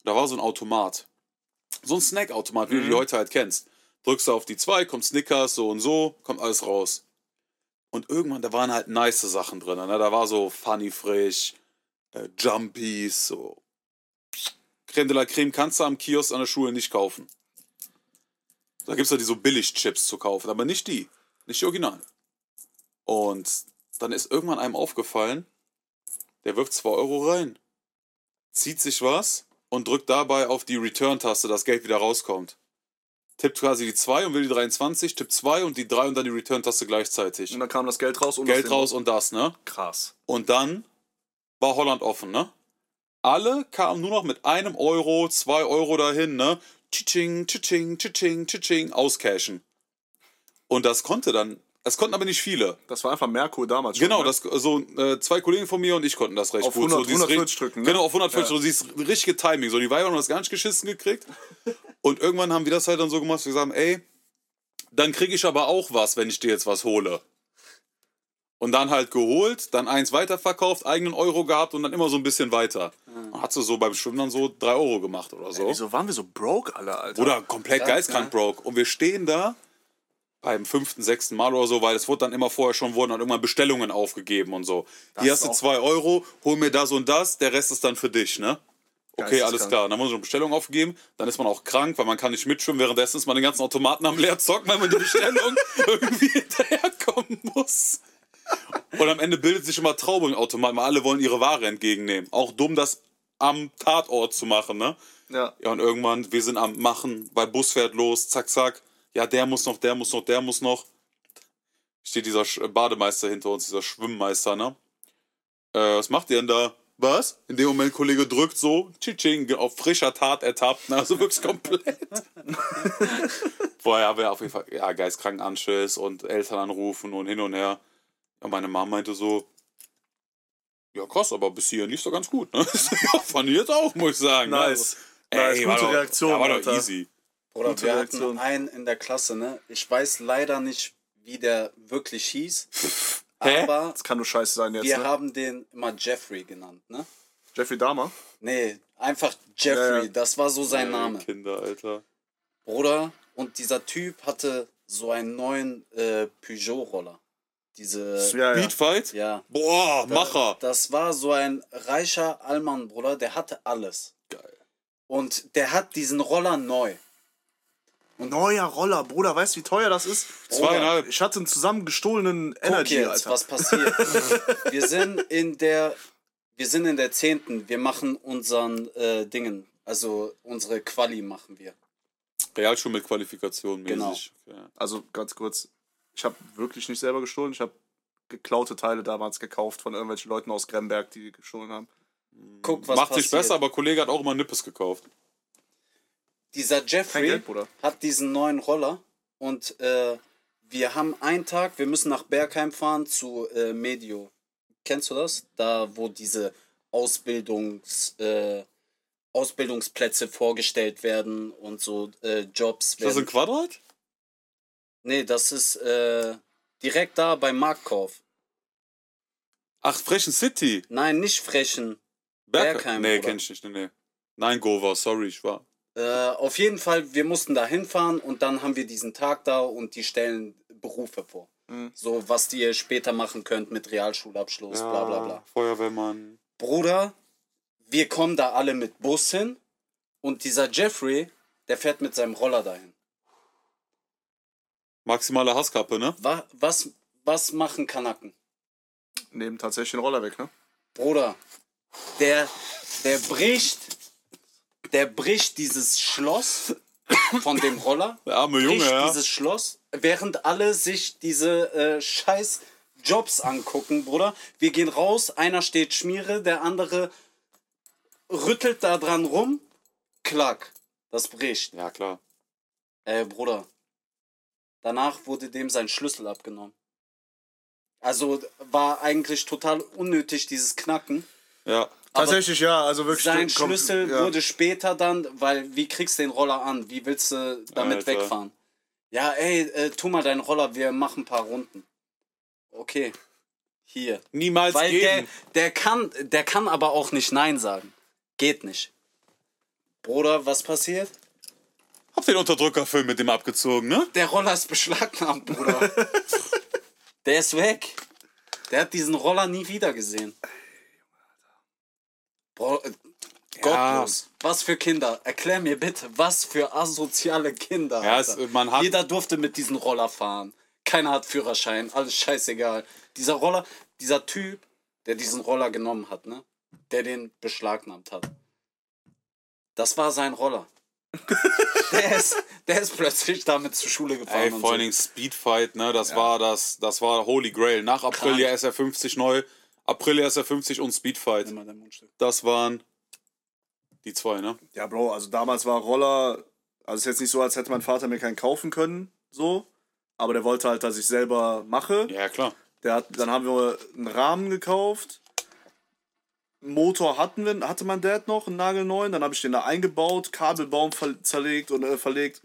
Und da war so ein Automat. So ein Snackautomat, wie du die heute halt kennst. Drückst du auf die zwei, kommt Snickers, so und so, kommt alles raus. Und irgendwann, da waren halt nice Sachen drin. Ne? Da war so Funny Frisch, äh, Jumpies, so. Creme de la Creme kannst du am Kiosk an der Schule nicht kaufen. Da gibt es ja die so Billig-Chips zu kaufen, aber nicht die. Nicht die Original. Und dann ist irgendwann einem aufgefallen, der wirft 2 Euro rein, zieht sich was und drückt dabei auf die Return-Taste, dass Geld wieder rauskommt. Tippt quasi die 2 und will die 23, tippt 2 und die 3 und dann die Return-Taste gleichzeitig.
Und dann kam das Geld raus und
Geld
das
raus und das, ne?
Krass.
Und dann war Holland offen, ne? alle kamen nur noch mit einem Euro, zwei Euro dahin, ne? Tsching, tsching, tsching, tsching, auscashen. Und das konnte dann, es konnten aber nicht viele.
Das war einfach Merkur damals schon.
Genau,
ne?
das, so äh, zwei Kollegen von mir und ich konnten das recht
Auf
gut.
100
so dieses
140
ri-
drücken, ne?
Genau, auf 140,
Ja.
so dieses richtige Timing. So, die Weiber haben das gar nicht geschissen gekriegt. Und irgendwann haben wir das halt dann so gemacht, dass wir sagen, ey, dann kriege ich aber auch was, wenn ich dir jetzt was hole. Und dann halt geholt, dann eins weiterverkauft, eigenen Euro gehabt und dann immer so ein bisschen weiter. Und Hat sie so beim Schwimmen dann so drei Euro gemacht oder so.
Wieso waren wir so broke alle, Alter?
Oder komplett
Krass,
geistkrank
ne?
broke. Und wir stehen da beim fünften, sechsten Mal oder so, weil es wurde dann immer vorher schon, wurden dann irgendwann Bestellungen aufgegeben und so. Hier
ist
hast du zwei Euro, hol mir das und das, der Rest ist dann für dich, ne? Okay, alles klar. Dann muss man eine Bestellung aufgeben, dann ist man auch krank, weil man kann nicht mitschwimmen, währenddessen ist man den ganzen Automaten am leer zocken, weil man die Bestellung irgendwie hinterherkommen muss. Und am Ende bildet sich immer Traube im Automaten, weil alle wollen ihre Ware entgegennehmen. Auch dumm, das am Tatort zu machen, ne?
Ja.
Ja, und irgendwann, wir sind am Machen, weil Bus fährt los, zack, zack. Ja, der muss noch, der muss noch, der muss noch. Steht dieser Bademeister hinter uns, dieser Schwimmmeister, ne? Äh, was macht ihr denn da? Was? In dem Moment, Kollege drückt so, tsching, auf frischer Tat ertappt, ne? Also wirklich komplett. Vorher haben wir auf jeden Fall, ja, geistkranken Anschiss und Eltern anrufen und hin und her. Ja, meine Mama meinte so, ja krass, aber bis hierhin lief's doch ganz gut, ne? ja, fand ich jetzt auch, muss ich sagen. ne?
Nice.
Also,
Nice,
ey,
gute
war doch-
Reaktion,
Ja, war doch easy.
Oder
Gute
wir
Reaktion.
hatten einen in der Klasse, ne? Ich weiß leider nicht, wie der wirklich hieß.
Hä?
Aber
Das kann nur scheiße sein jetzt,
wir
ne?
haben den immer Jeffrey genannt, ne?
Jeffrey Dahmer?
Nee, einfach Jeffrey,
Ja, ja.
das war so sein Name.
Kinder, Alter.
Bruder, und dieser Typ hatte so einen neuen äh, Peugeot-Roller. Diese.
Ja, ja.
Beatfight?
Ja.
Boah, Macher.
Das war so ein reicher Allmann, Bruder, der hatte alles.
Geil.
Und der hat diesen Roller neu.
Neuer Roller, Bruder, weißt du, wie teuer das ist?
Zweieinhalb.
Ich hatte einen zusammen gestohlenen
Guck
Energy,
jetzt,
Alter.
was passiert. wir sind in der, wir sind in der zehnten. Wir machen unseren äh, Dingen, also unsere Quali machen wir.
Realschule mit Qualifikation
Genau.
mäßig. Okay.
Also ganz kurz, ich habe wirklich nicht selber gestohlen. Ich habe geklaute Teile damals gekauft von irgendwelchen Leuten aus Gremberg, die gestohlen haben.
Guck, was
Macht
passiert.
sich besser, aber Kollege hat auch immer Nippes gekauft.
Dieser Jeffrey
Geld,
hat diesen neuen Roller und äh, wir haben einen Tag, wir müssen nach Bergheim fahren zu äh, Medio. Kennst du das? Da, wo diese Ausbildungs, äh, Ausbildungsplätze vorgestellt werden und so äh, Jobs
Ist das ein. Quadrat?
Nee, das ist äh, direkt da beim Marktkauf.
Ach, Frechen City.
Nein, nicht Frechen.
Berg
Bergheim,
Nee,
Bruder.
kenn ich nicht. Nee, nee. Nein, Gova, sorry, ich war.
Äh, auf jeden Fall, wir mussten da hinfahren und dann haben wir diesen Tag da und die stellen Berufe vor. So, was ihr später machen könnt mit Realschulabschluss, bla bla bla.
Feuerwehrmann.
Bruder, wir kommen da alle mit Bus hin und dieser Jeffrey, der fährt mit seinem Roller dahin.
Maximale Hasskappe, ne?
Wa was, was machen Kanaken?
Nehmen tatsächlich den Roller weg, ne?
Bruder, der, der bricht, der bricht dieses Schloss von dem Roller.
Der arme Junge,
bricht
ja.
dieses Schloss, während alle sich diese äh, scheiß Jobs angucken, Bruder. Wir gehen raus, einer steht Schmiere, der andere rüttelt da dran rum, klack, das bricht.
Ja, klar.
Ey, Bruder, danach wurde dem sein Schlüssel abgenommen. Also war eigentlich total unnötig, dieses Knacken.
Ja.
Tatsächlich, ja, also wirklich.
Sein Schlüssel
ja.
wurde später dann, weil wie kriegst du den Roller an? Wie willst du damit
Alter.
wegfahren? Ja, ey, äh, tu mal deinen Roller, wir machen ein paar Runden. Okay. Hier.
Niemals
Weil der,
geben.
der kann, der kann aber auch nicht Nein sagen. Geht nicht. Bruder, was passiert?
Hab den Unterdrückerfilm mit dem abgezogen, ne?
Der Roller ist beschlagnahmt, Bruder. der ist weg. Der hat diesen Roller nie wieder gesehen. Bro, äh, gottlos. Was für Kinder? Erklär mir bitte, was für asoziale Kinder.
Ja, es- man hat-
Jeder durfte mit diesem Roller fahren. Keiner hat Führerschein, alles scheißegal. Dieser Roller, dieser Typ, der diesen Roller genommen hat, ne? Der den beschlagnahmt hat. Das war sein Roller. der, ist, der ist plötzlich damit zur Schule gefahren.
Ey, vor allen Dingen Speedfight, ne? Das war das, das war Holy Grail. Nach April
Krank.
ja SR50 neu. April ja SR50 und Speedfight.
Nimm mal dein Mundstück.
Das waren Die zwei, ne?
Ja, Bro, also damals war Roller, also ist jetzt nicht so, als hätte mein Vater mir keinen kaufen können, so. Aber der wollte halt, dass ich selber mache.
Ja, klar.
Der hat, dann haben wir einen Rahmen gekauft. Motor hatten wir, hatte mein Dad noch, einen nagelneuen. Dann habe ich den da eingebaut, Kabelbaum zerlegt und äh, verlegt.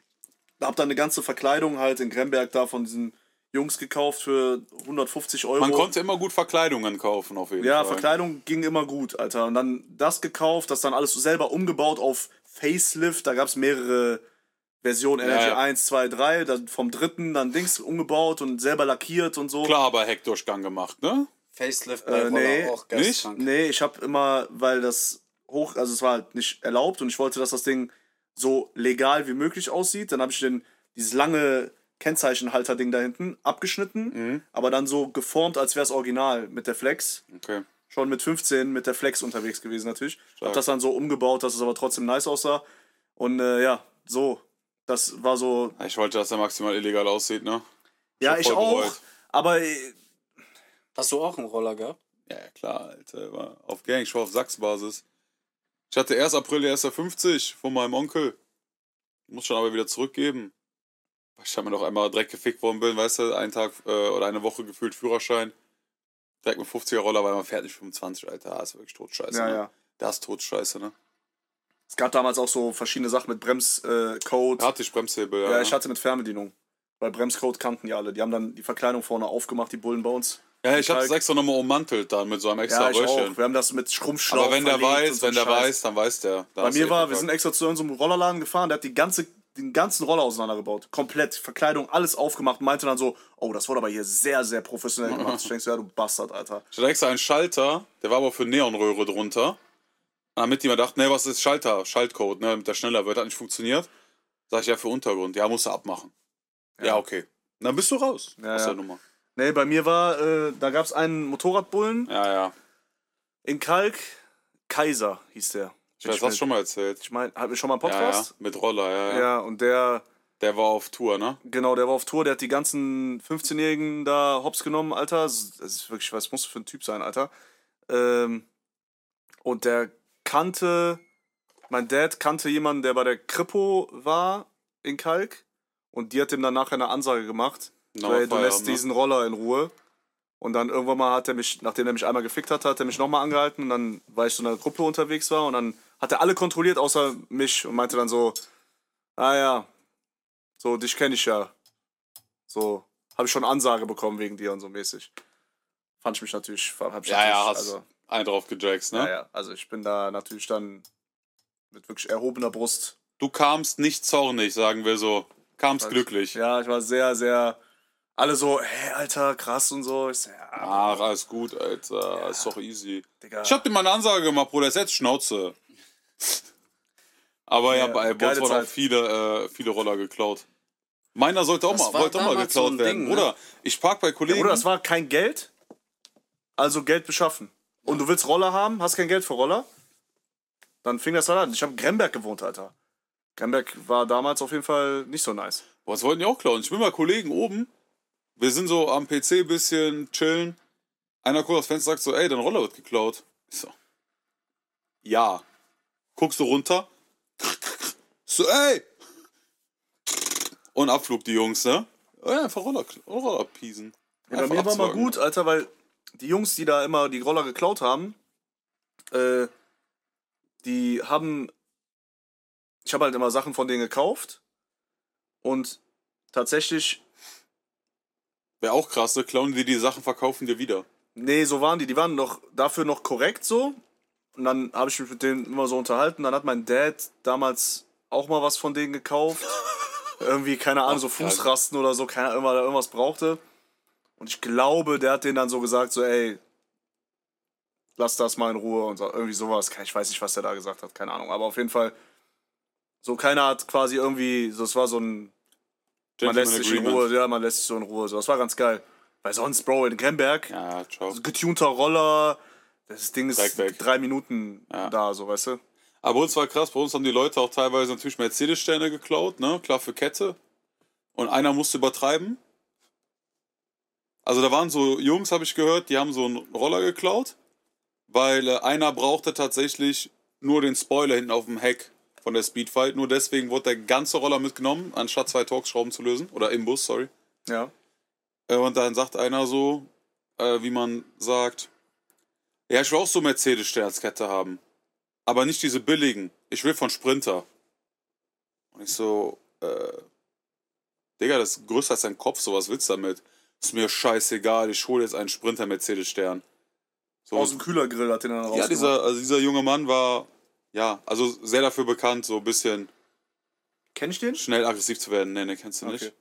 Hab dann eine ganze Verkleidung halt in Gremberg da von diesen Jungs gekauft für 150 Euro.
Man konnte immer gut Verkleidungen kaufen, auf jeden
Ja,
Fall.
Verkleidung ging immer gut, Alter. Und dann das gekauft, das dann alles selber umgebaut auf Facelift. Da gab es mehrere Versionen, Energy
Ja, ja.
1, 2, 3. Dann vom dritten dann Dings umgebaut und selber lackiert und so.
Klar, aber Heckdurchgang gemacht, ne?
Facelift bei
Äh, nee,
auch
nicht?
geisteskrank.
Nee, ich habe immer, weil das hoch, also es war halt nicht erlaubt und ich wollte, dass das Ding so legal wie möglich aussieht. Dann habe ich den, dieses lange Kennzeichenhalter-Ding da hinten abgeschnitten, aber dann so geformt, als wäre es original mit der Flex.
Okay.
Schon mit 15 mit der Flex unterwegs gewesen natürlich.
Stark.
Hab das dann so umgebaut, dass es aber trotzdem nice aussah. Und äh, ja, so. Das war so.
Ich wollte, dass er maximal illegal aussieht, ne?
Ja,
Schon
ich auch.
bereut.
Aber äh,
Hast du auch einen Roller gehabt?
Ja, ja, klar, Alter. War auf Gang, ich war auf Sachsbasis. Ich hatte 1. April 1.50 von meinem Onkel. Muss schon aber wieder zurückgeben. Weil ich habe mir noch einmal direkt gefickt worden bin, weißt du, einen Tag äh, oder eine Woche gefühlt Führerschein. Direkt mit 50er Roller, weil man fährt nicht 25, Alter. Das ist wirklich totscheiße.
ja,
ne?
ja.
Das ist totscheiße, ne?
Es gab damals auch so verschiedene Sachen mit Bremscode. Äh.
Hatte ich Bremshebel, ja.
Ja, ich hatte mit Fernbedienung. Weil Bremscode kannten ja alle. Die haben dann die Verkleidung vorne aufgemacht, die Bullen bei uns.
Ja, ich habe das extra nochmal ummantelt dann mit so einem extra
Ja, ich
Röhrchen.
auch. Wir haben das mit Schrumpfschlauch
Aber wenn der weiß,
so
wenn der
Scheiß.
weiß, dann weiß der. Da
Bei mir war, wir sind extra zu unserem Rollerladen gefahren, der hat die ganze, den ganzen Roller auseinandergebaut. Komplett, Verkleidung, alles aufgemacht meinte dann so, oh, das wurde aber hier sehr, sehr professionell gemacht. Ich denke so, ja, du Bastard, Alter.
Ich hatte extra einen Schalter, der war aber für Neonröhre drunter. Damit die mir dachten, ne, was ist Schalter, Schaltcode, ne, damit der schneller wird, hat nicht funktioniert. Sag ich ja für Untergrund, ja, musst du abmachen. Ja, okay. Dann bist du raus
Ja,
aus
ja.
der Nummer.
Nee, bei mir war, äh, da gab es einen Motorradbullen
Ja, ja.
in Kalk, Kaiser hieß der.
Ich weiß, hast du schon mal erzählt.
Ich meine, hatten wir schon mal einen
Ja, ja,
Podcast?
mit Roller, ja, ja,
Ja, und der,
Der war auf Tour, ne?
genau, der war auf Tour, der hat die ganzen 15-Jährigen da hops genommen, Alter. Das ist wirklich, was muss für ein Typ sein, Alter. Ähm, und der kannte, mein Dad kannte jemanden, der bei der Kripo war in Kalk. Und die hat ihm dann nachher eine Ansage gemacht.
Na,
weil du lässt
ne?
diesen Roller in Ruhe. Und dann irgendwann mal hat er mich, nachdem er mich einmal gefickt hatte, hat er mich nochmal angehalten. Und dann, weil ich so in einer Gruppe unterwegs war. Und dann hat er alle kontrolliert, außer mich. Und meinte dann so, ah ja, so, dich kenne ich ja. So, habe ich schon Ansage bekommen wegen dir und so mäßig. Fand ich mich natürlich, hab ich
Ja, ja,
natürlich,
hast
also,
einen drauf gejackst, ne?
ja, ja, also ich bin da natürlich dann mit wirklich erhobener Brust.
Du kamst nicht zornig, sagen wir so. Kamst glücklich.
Ja, ich war sehr, sehr, alle so, hey, Alter, krass und so. Ich so, ja,
Ach, alles gut, Alter. Ist doch easy.
Digga.
Ich hab dir mal eine Ansage gemacht, Bruder. Setz Schnauze. Aber ja,
Ja,
bei auch
Zeit.
viele, äh, viele Roller geklaut. Meiner sollte auch
Das
mal, wollte auch mal
so
geklaut
ein
werden.
Ding, ne?
Bruder, ich park bei Kollegen.
Bruder, das war kein Geld, also Geld beschaffen. Und du willst Roller haben, hast kein Geld für Roller? Dann fing das halt an. Ich habe in Gremberg gewohnt, Alter. Gremberg war damals auf jeden Fall nicht so nice.
Das wollten die auch klauen. Ich bin bei Kollegen oben. Wir sind so am PC ein bisschen chillen. Einer guckt aufs Fenster und sagt so, ey, dein Roller wird geklaut. Ich so, ja. Guckst du runter? So, ey! Und Abflug die Jungs, ne? Ja, einfach Roller, Roller piesen.
Ja, bei mir war mal gut, Alter, weil die Jungs, die da immer die Roller geklaut haben, äh, die haben. Ich habe halt immer Sachen von denen gekauft. Und tatsächlich,
Wäre auch krass, ne? Klauen die die Sachen, verkaufen dir wieder.
nee, so waren die. Die waren noch dafür noch korrekt so. Und dann habe ich mich mit denen immer so unterhalten. Dann hat mein Dad damals auch mal was von denen gekauft. Irgendwie, keine Ahnung, so. Fußrasten oder so, keine Ahnung, weil er irgendwas brauchte. Und ich glaube, der hat denen dann so gesagt, so, ey, lass das mal in Ruhe und so, irgendwie sowas. Ich weiß nicht, was der da gesagt hat, keine Ahnung. Aber auf jeden Fall, so keiner hat quasi irgendwie, so, es war so ein, man lässt sich in Ruhe, ja, man lässt sich so in Ruhe. So, das war ganz geil. Weil sonst, Bro, in Gremberg,
Ja,
getunter Roller, das Ding ist drei Minuten
Ja.
da, so, weißt du?
Aber uns war krass, bei uns haben die Leute auch teilweise natürlich Mercedes-Sterne geklaut, ne? Klar für Kette. Und einer musste übertreiben. Also da waren so Jungs, habe ich gehört, die haben so einen Roller geklaut, weil äh, einer brauchte tatsächlich nur den Spoiler hinten auf dem Heck von der Speedfight. Nur deswegen wurde der ganze Roller mitgenommen, anstatt zwei Torx-Schrauben zu lösen. Oder im Bus, sorry.
Ja.
Äh, Und dann sagt einer so, äh, wie man sagt, ja, ich will auch so Mercedes-Sternskette haben. Aber nicht diese billigen. Ich will von Sprinter. Und ich so, äh, Digga, das ist größer als dein Kopf, so was willst du damit? Ist mir scheißegal, ich hole jetzt einen Sprinter Mercedes-Stern. So,
Aus dem Kühlergrill hat den dann
ja, dieser, also dieser junge Mann war, ja, also sehr dafür bekannt, so ein bisschen
Kenn ich den?
schnell aggressiv zu werden. Nee, nee, kennst du nicht.
Okay.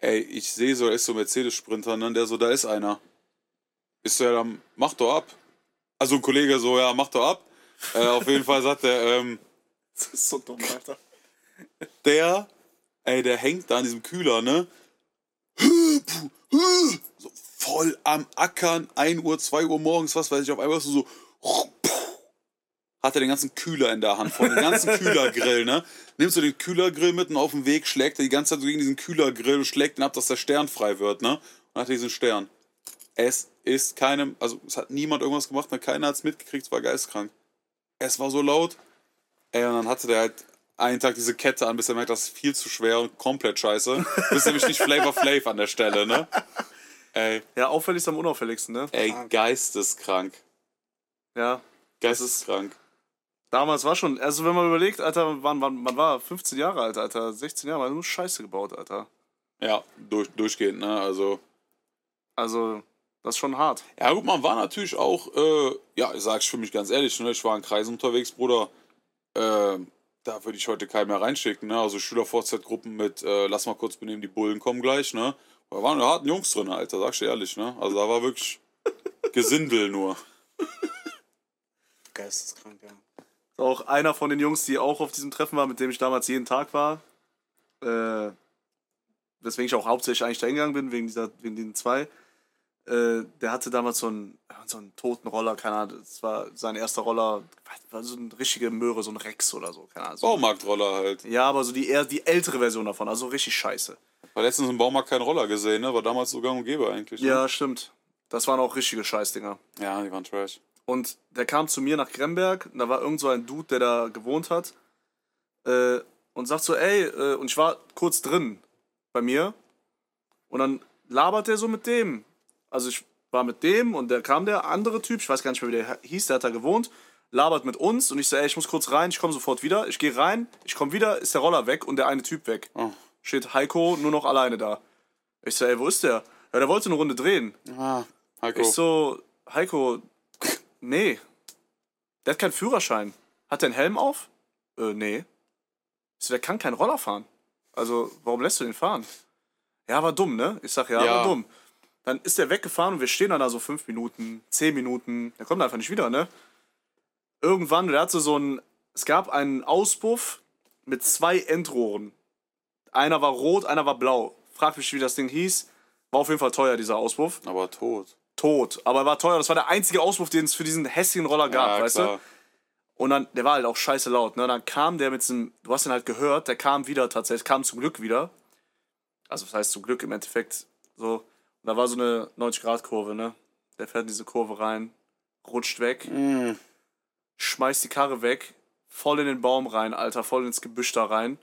Ey, ich sehe so, er ist so Mercedes-Sprinter, ne? Der so, da ist einer. Ist der dann, mach doch ab. Also ein Kollege so, ja, mach doch ab. Äh, auf jeden Fall sagt er, ähm,
Das ist so dumm, Alter.
der, ey, der hängt da an diesem Kühler, ne? So voll am Ackern, 1 Uhr, 2 Uhr morgens, was weiß ich, auf einmal so, so hat er den ganzen Kühler in der Hand, von den ganzen Kühlergrill, ne? Nimmst du den Kühlergrill mitten auf dem Weg, schlägt er die ganze Zeit gegen diesen Kühlergrill und schlägt ihn ab, dass der Stern frei wird, ne? Und hat diesen Stern. Es ist keinem, also es hat niemand irgendwas gemacht, ne? keiner hat es mitgekriegt, es war geistkrank. Es war so laut. Ey, und dann hatte der halt einen Tag diese Kette an, bis er merkt, das ist viel zu schwer und komplett scheiße. Das ist nämlich nicht Flavor Flav an der Stelle, ne? Ey,
Ja, auffällig ist am unauffälligsten, ne?
ey, geisteskrank.
Ja.
Geisteskrank.
Damals war schon, also wenn man überlegt, Alter, wann, wann, man war 15 Jahre alt, Alter, 16 Jahre, man hat nur Scheiße gebaut, Alter.
Ja, durch, durchgehend, ne? Also.
Also, das ist schon hart.
Ja, gut, man war natürlich auch, äh, ja, ich sag's für mich ganz ehrlich, ne? Ich war in Kreisen unterwegs, Bruder. Äh, da würde ich heute keinen mehr reinschicken, ne? Also Schüler-VZ-Gruppen mit, äh, lass mal kurz benehmen, die Bullen kommen gleich, ne? Da waren harten Jungs drin, Alter, sagst du ehrlich, ne? Also da war wirklich Gesindel nur.
Geisteskrank, ja.
Auch einer von den Jungs, die auch auf diesem Treffen war, mit dem ich damals jeden Tag war. Äh, weswegen ich auch hauptsächlich eigentlich dahin gegangen bin, wegen, dieser, wegen den zwei. Äh, der hatte damals so einen, so einen toten Roller, keine Ahnung, das war sein erster Roller, war so eine richtige Möhre, so ein Rex oder so, keine Ahnung. So,
Baumarktroller halt.
ja, aber so die, eher die ältere Version davon, also richtig scheiße.
War letztens im Baumarkt keinen Roller gesehen, ne? War damals so gang und gäbe eigentlich. Ne?
Ja, stimmt. Das waren auch richtige Scheißdinger.
Ja, die waren trash.
Und der kam zu mir nach Gremberg, und da war irgend so ein Dude, der da gewohnt hat. Äh, und sagt so, ey, äh, und ich war kurz drin bei mir. Und dann labert er so mit dem. Also ich war mit dem und da kam der andere Typ, ich weiß gar nicht mehr, wie der hieß, der hat da gewohnt, labert mit uns und ich so, ey, ich muss kurz rein, ich komme sofort wieder. Ich gehe rein, ich komme wieder, ist der Roller weg und der eine Typ weg.
Oh.
Steht Heiko nur noch alleine da. Ich so, ey, wo ist der? Ja, der wollte eine Runde drehen.
Ah, Heiko.
Ich so, Heiko, nee. Der hat keinen Führerschein. Hat der einen Helm auf? Äh, nee. Ich so, der kann keinen Roller fahren. Also, warum lässt du den fahren? Ja, war dumm, ne? Ich sag, ja,
Ja.
war dumm. Dann ist der weggefahren und wir stehen dann da so fünf Minuten, zehn Minuten. Der kommt einfach nicht wieder, ne? Irgendwann, der hatte so ein, es gab einen Auspuff mit zwei Endrohren. Einer war rot, einer war blau. Frag mich, wie das Ding hieß. War auf jeden Fall teuer, dieser Auspuff
Aber tot.
Tot. Aber er war teuer. Das war der einzige Auspuff, den es für diesen hässlichen Roller gab,
ja,
weißt
klar.
du? Und dann, der war halt auch scheiße laut. Ne? Dann kam der mit diesem, du hast ihn halt gehört, der kam wieder tatsächlich, kam zum Glück wieder. Also, das heißt zum Glück im Endeffekt so. Und da war so eine 90-Grad-Kurve, ne? Der fährt in diese Kurve rein, rutscht weg,
Mm.
schmeißt die Karre weg, voll in den Baum rein, Alter, voll ins Gebüsch da rein.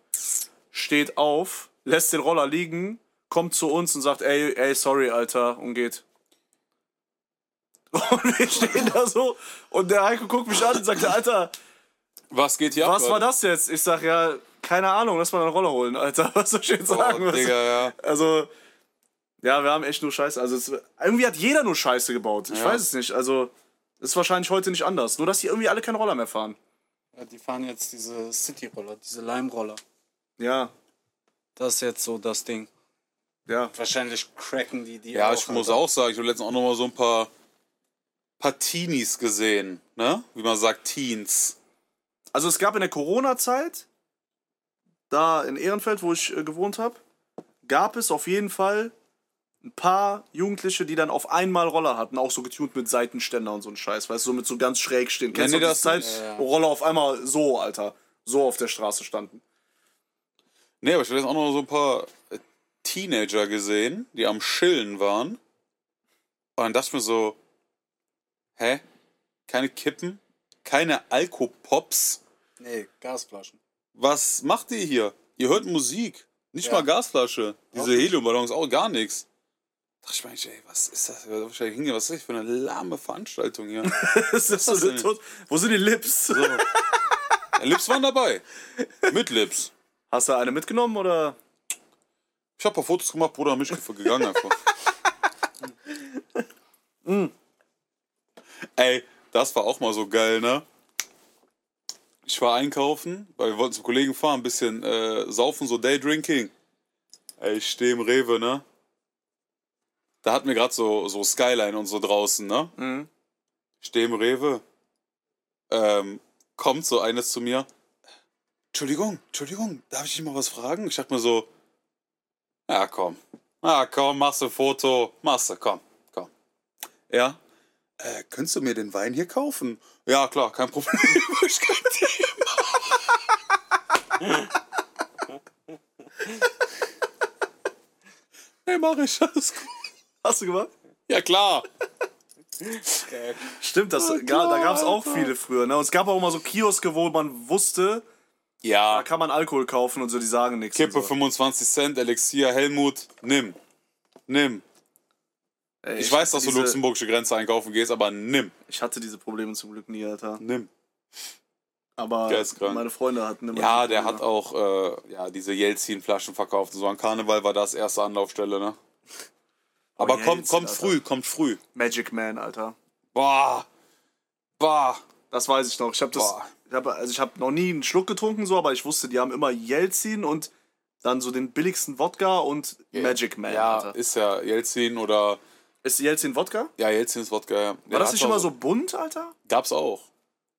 Steht auf, lässt den Roller liegen, kommt zu uns und sagt, ey, ey, sorry, Alter, und geht. Und wir stehen da so und der Heiko guckt mich an und sagt, Alter,
Was geht hier ab?
was war das jetzt? Ich sag, ja, keine Ahnung, lass mal einen Roller holen, Alter. Was soll ich jetzt sagen?
Oh,
Was-
Digga, ja.
Also, ja, wir haben echt nur Scheiße. Also, es, irgendwie hat jeder nur Scheiße gebaut. Ich
Ja.
weiß es nicht. Also, ist wahrscheinlich heute nicht anders. Nur, dass die irgendwie alle keinen Roller mehr fahren.
ja. Die fahren jetzt diese City-Roller, diese Leimroller.
Ja,
Das ist jetzt so das Ding.
ja.
Wahrscheinlich cracken die die
Ja,
auch,
ich muss
Alter.
auch sagen, ich habe letztens auch noch mal so ein paar, paar Teenies gesehen, ne? Wie man sagt, Teens.
Also, es gab in der Corona-Zeit, da in Ehrenfeld, wo ich äh, gewohnt habe, gab es auf jeden Fall ein paar Jugendliche, die dann auf einmal Roller hatten, auch so getunt mit Seitenständer und so ein Scheiß, weißt du, so mit so ganz schräg stehen. Kennst
nee,
du
das
Zeit.
Ja, ja.
Roller auf einmal so, Alter, so auf der Straße standen?
Nee, aber ich habe jetzt auch noch so ein paar äh, Teenager gesehen, die am Chillen waren. Und dann dachte ich mir so, hä? Keine Kippen? keine Alkopops.
Nee, Gasflaschen.
Was macht ihr hier? Ihr hört Musik. Nicht
Ja.
mal Gasflasche. Diese. Heliumballons, auch gar nichts. Da dachte ich mir, ey, was ist das? Was ist das für eine lahme Veranstaltung hier?
Das ist so
Was denn?
tot. Wo sind die Lips?
So. Lips waren dabei. Mit Lips.
Hast du eine mitgenommen oder?
Ich hab ein paar Fotos gemacht, Bruder, mich gegangen einfach. Ey, das war auch mal so geil, ne? Ich war einkaufen, weil wir wollten zum Kollegen fahren, ein bisschen äh, saufen, so Daydrinking. Ey, ich stehe im Rewe, ne? Da hatten wir gerade so, so Skyline und so draußen, ne?
Mhm.
Ich stehe im Rewe. Ähm, kommt so eines zu mir. Entschuldigung, Entschuldigung, darf ich dich mal was fragen? Ich dachte mir so, ja, komm. Ah, komm, machst du ein Foto. Machst du, komm, komm. Ja. Äh, könntest du mir den Wein hier kaufen? Ja, klar, kein Problem. ich kein Thema. hey, mach ich alles gut.
Hast du gemacht?
Ja, klar.
Stimmt, das, ga-
klar,
da gab es auch viele früher. Ne? Und es gab auch immer so Kioske, wo man wusste, da
Ja,
kann man Alkohol kaufen und so, die sagen nichts.
Kippe
so.
25 Cent, Elixier, Helmut, nimm. Nimm.
Ey,
Ich, weiß, dass
hatte
du
diese,
luxemburgische Grenze einkaufen gehst, aber nimm.
Ich hatte diese Probleme zum Glück nie, Alter.
Nimm.
Aber meine Freunde hatten immer.
Ja,
diese
der
Probleme.
hat auch äh, ja, diese Jelzin-Flaschen verkauft. So an Karneval war das erste Anlaufstelle, ne? Aber kommt,
Jelzin,
kommt
Alter.
früh, kommt früh.
Magic Man, Alter.
Boah. Boah.
Das weiß ich noch. Ich habe das.
Boah.
Ich hab, also ich habe noch nie einen Schluck getrunken, so, aber ich wusste, die haben immer Jelzin und dann so den billigsten Wodka und Magic Man,
Ja,
Alter.
ist ja Jelzin oder.
Ist Jelzin Wodka?
Ja, Jelzin ist Wodka, ja.
War das nicht immer so bunt, Alter?
Gab's auch.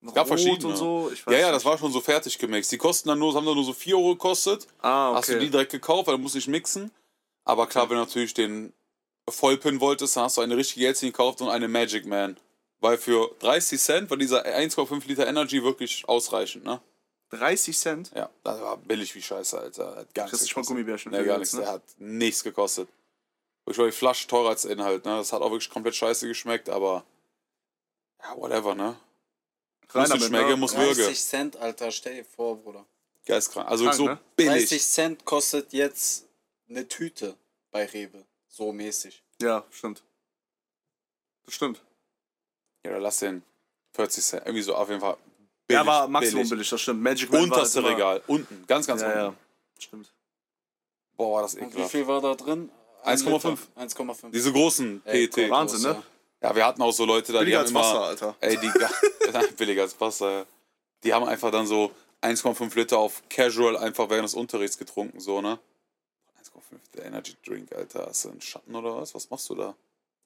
Es
gab verschiedene.
und so. Ich weiß
Ja, ja, das war schon so fertig gemixt. Die kosten dann nur, haben dann nur so 4 Euro gekostet.
Ah, okay.
Hast du die direkt gekauft, weil du musst nicht mixen. Aber klar, wenn du natürlich den Vollpin wolltest, dann hast du eine richtige Jelzin gekauft und eine Magic Man. Weil für 30 Cent war dieser 1,5 Liter Energy wirklich ausreichend, ne?
30 Cent?
Ja, das war billig wie Scheiße, Alter. Hat gar
Kriegst
nichts gekostet.
Gummibärchen
Nee, gar nichts.
ne?
Der hat nichts gekostet. Ich war die Flasche teurer als Inhalt, ne? Das hat auch wirklich komplett scheiße geschmeckt, aber. Ja, whatever, ne?
Rein damit,
schmecken,
ne?
muss würgen.
30 Cent, Alter, stell dir vor, Bruder.
Geistkrank. Also
Krank,
so
ne?
billig.
30 Cent kostet jetzt eine Tüte bei Rewe. So mäßig.
Ja, stimmt. Das stimmt.
Ja, dann lass den 40 Cent. Irgendwie so auf jeden Fall.
ja,
billig,
war Maximum billig. das stimmt. Magic Man war
Unterste
halt immer-
Regal. Unten. Ganz, ganz
Ja,
unten.
ja. Stimmt.
Boah, war das
Und wie
ekelhaft.
viel war da drin? Ein
1,5.
Liter. 1,5.
Diese großen
Ey,
PET.
Wahnsinn, ne?
Ja, wir hatten auch so Leute da, die
Billiger
haben
als
immer.
Wasser, Alter.
Ey, die. billiger als Wasser, ja. Die haben einfach dann so 1,5 Liter auf Casual einfach während des Unterrichts getrunken, so, ne? 1,5 Liter Energy Drink, Alter. Hast du einen Schatten oder was? Was machst du da?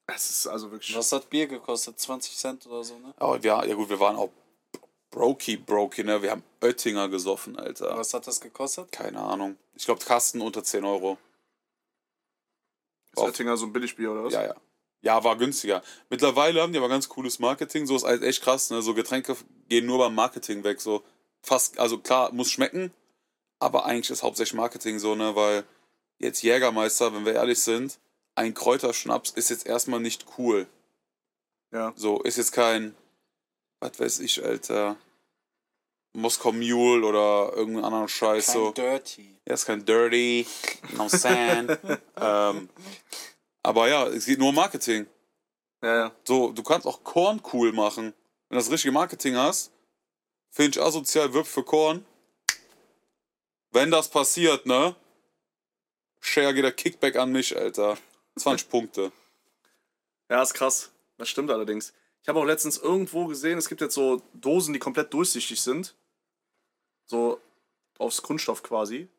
Es ist also wirklich.
Was hat Bier gekostet? 20 Cent oder so, ne?
Aber wir, ja gut, wir waren auch Brokey, Brokey, ne? Wir haben Oettinger gesoffen, Alter.
Was hat das gekostet?
Keine Ahnung. Ich glaube, Kasten unter 10 Euro.
Ist Oettinger so ein Billigbier oder was?
Ja, ja. Ja, war günstiger. Mittlerweile haben die aber ganz cooles Marketing. So ist halt echt krass, ne? So Getränke gehen nur beim Marketing weg. So fast, also klar, muss schmecken, aber eigentlich ist hauptsächlich Marketing so, ne? Weil jetzt Jägermeister, wenn wir ehrlich sind, ein Kräuterschnaps ist jetzt erstmal nicht cool.
Ja.
So, ist jetzt kein, was weiß ich, Alter, Moskau Mule oder irgendeinen anderen Scheiß.
Kein
so.
Dirty.
Ja, ist kein Dirty, no Sand. ähm, aber ja, es geht nur um Marketing.
Ja, ja.
So, du kannst auch Korn cool machen. Wenn du das richtige Marketing hast, finde ich asozial, wirb für Korn. Wenn das passiert, ne? Share geht der Kickback an mich, Alter. 20 Punkte.
Ja, ist krass. Das stimmt allerdings. Ich habe auch letztens irgendwo gesehen, es gibt jetzt so Dosen, die komplett durchsichtig sind. So aufs Kunststoff quasi.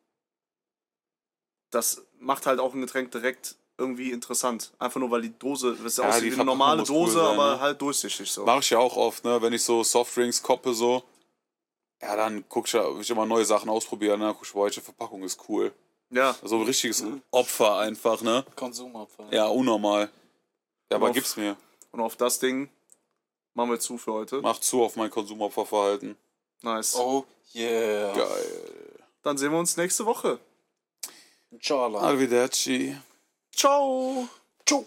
Das macht halt auch ein Getränk direkt irgendwie interessant. Einfach nur, weil die Dose, das
Ja,
aussieht wie eine normale
muss cool
Dose,
sein,
aber
ne?
halt durchsichtig so.
Mache ich ja auch oft, ne? Wenn ich so Softdrinks koppe, so. Ja, dann guck ich ja, will ich immer neue Sachen ausprobieren, ne? Guck ich, welche Verpackung ist cool.
Ja,
So ein richtiges Opfer einfach, ne?
Konsumabfall.
Ja, unnormal. Ja, aber
Auf-
gib's mir.
und auf das Ding machen wir zu für heute.
Mach zu auf mein Konsumopferverhalten.
Nice.
Oh, yeah.
Geil.
Dann sehen wir uns nächste Woche.
Inshallah.
Arrivederci.
Ciao.
Ciao.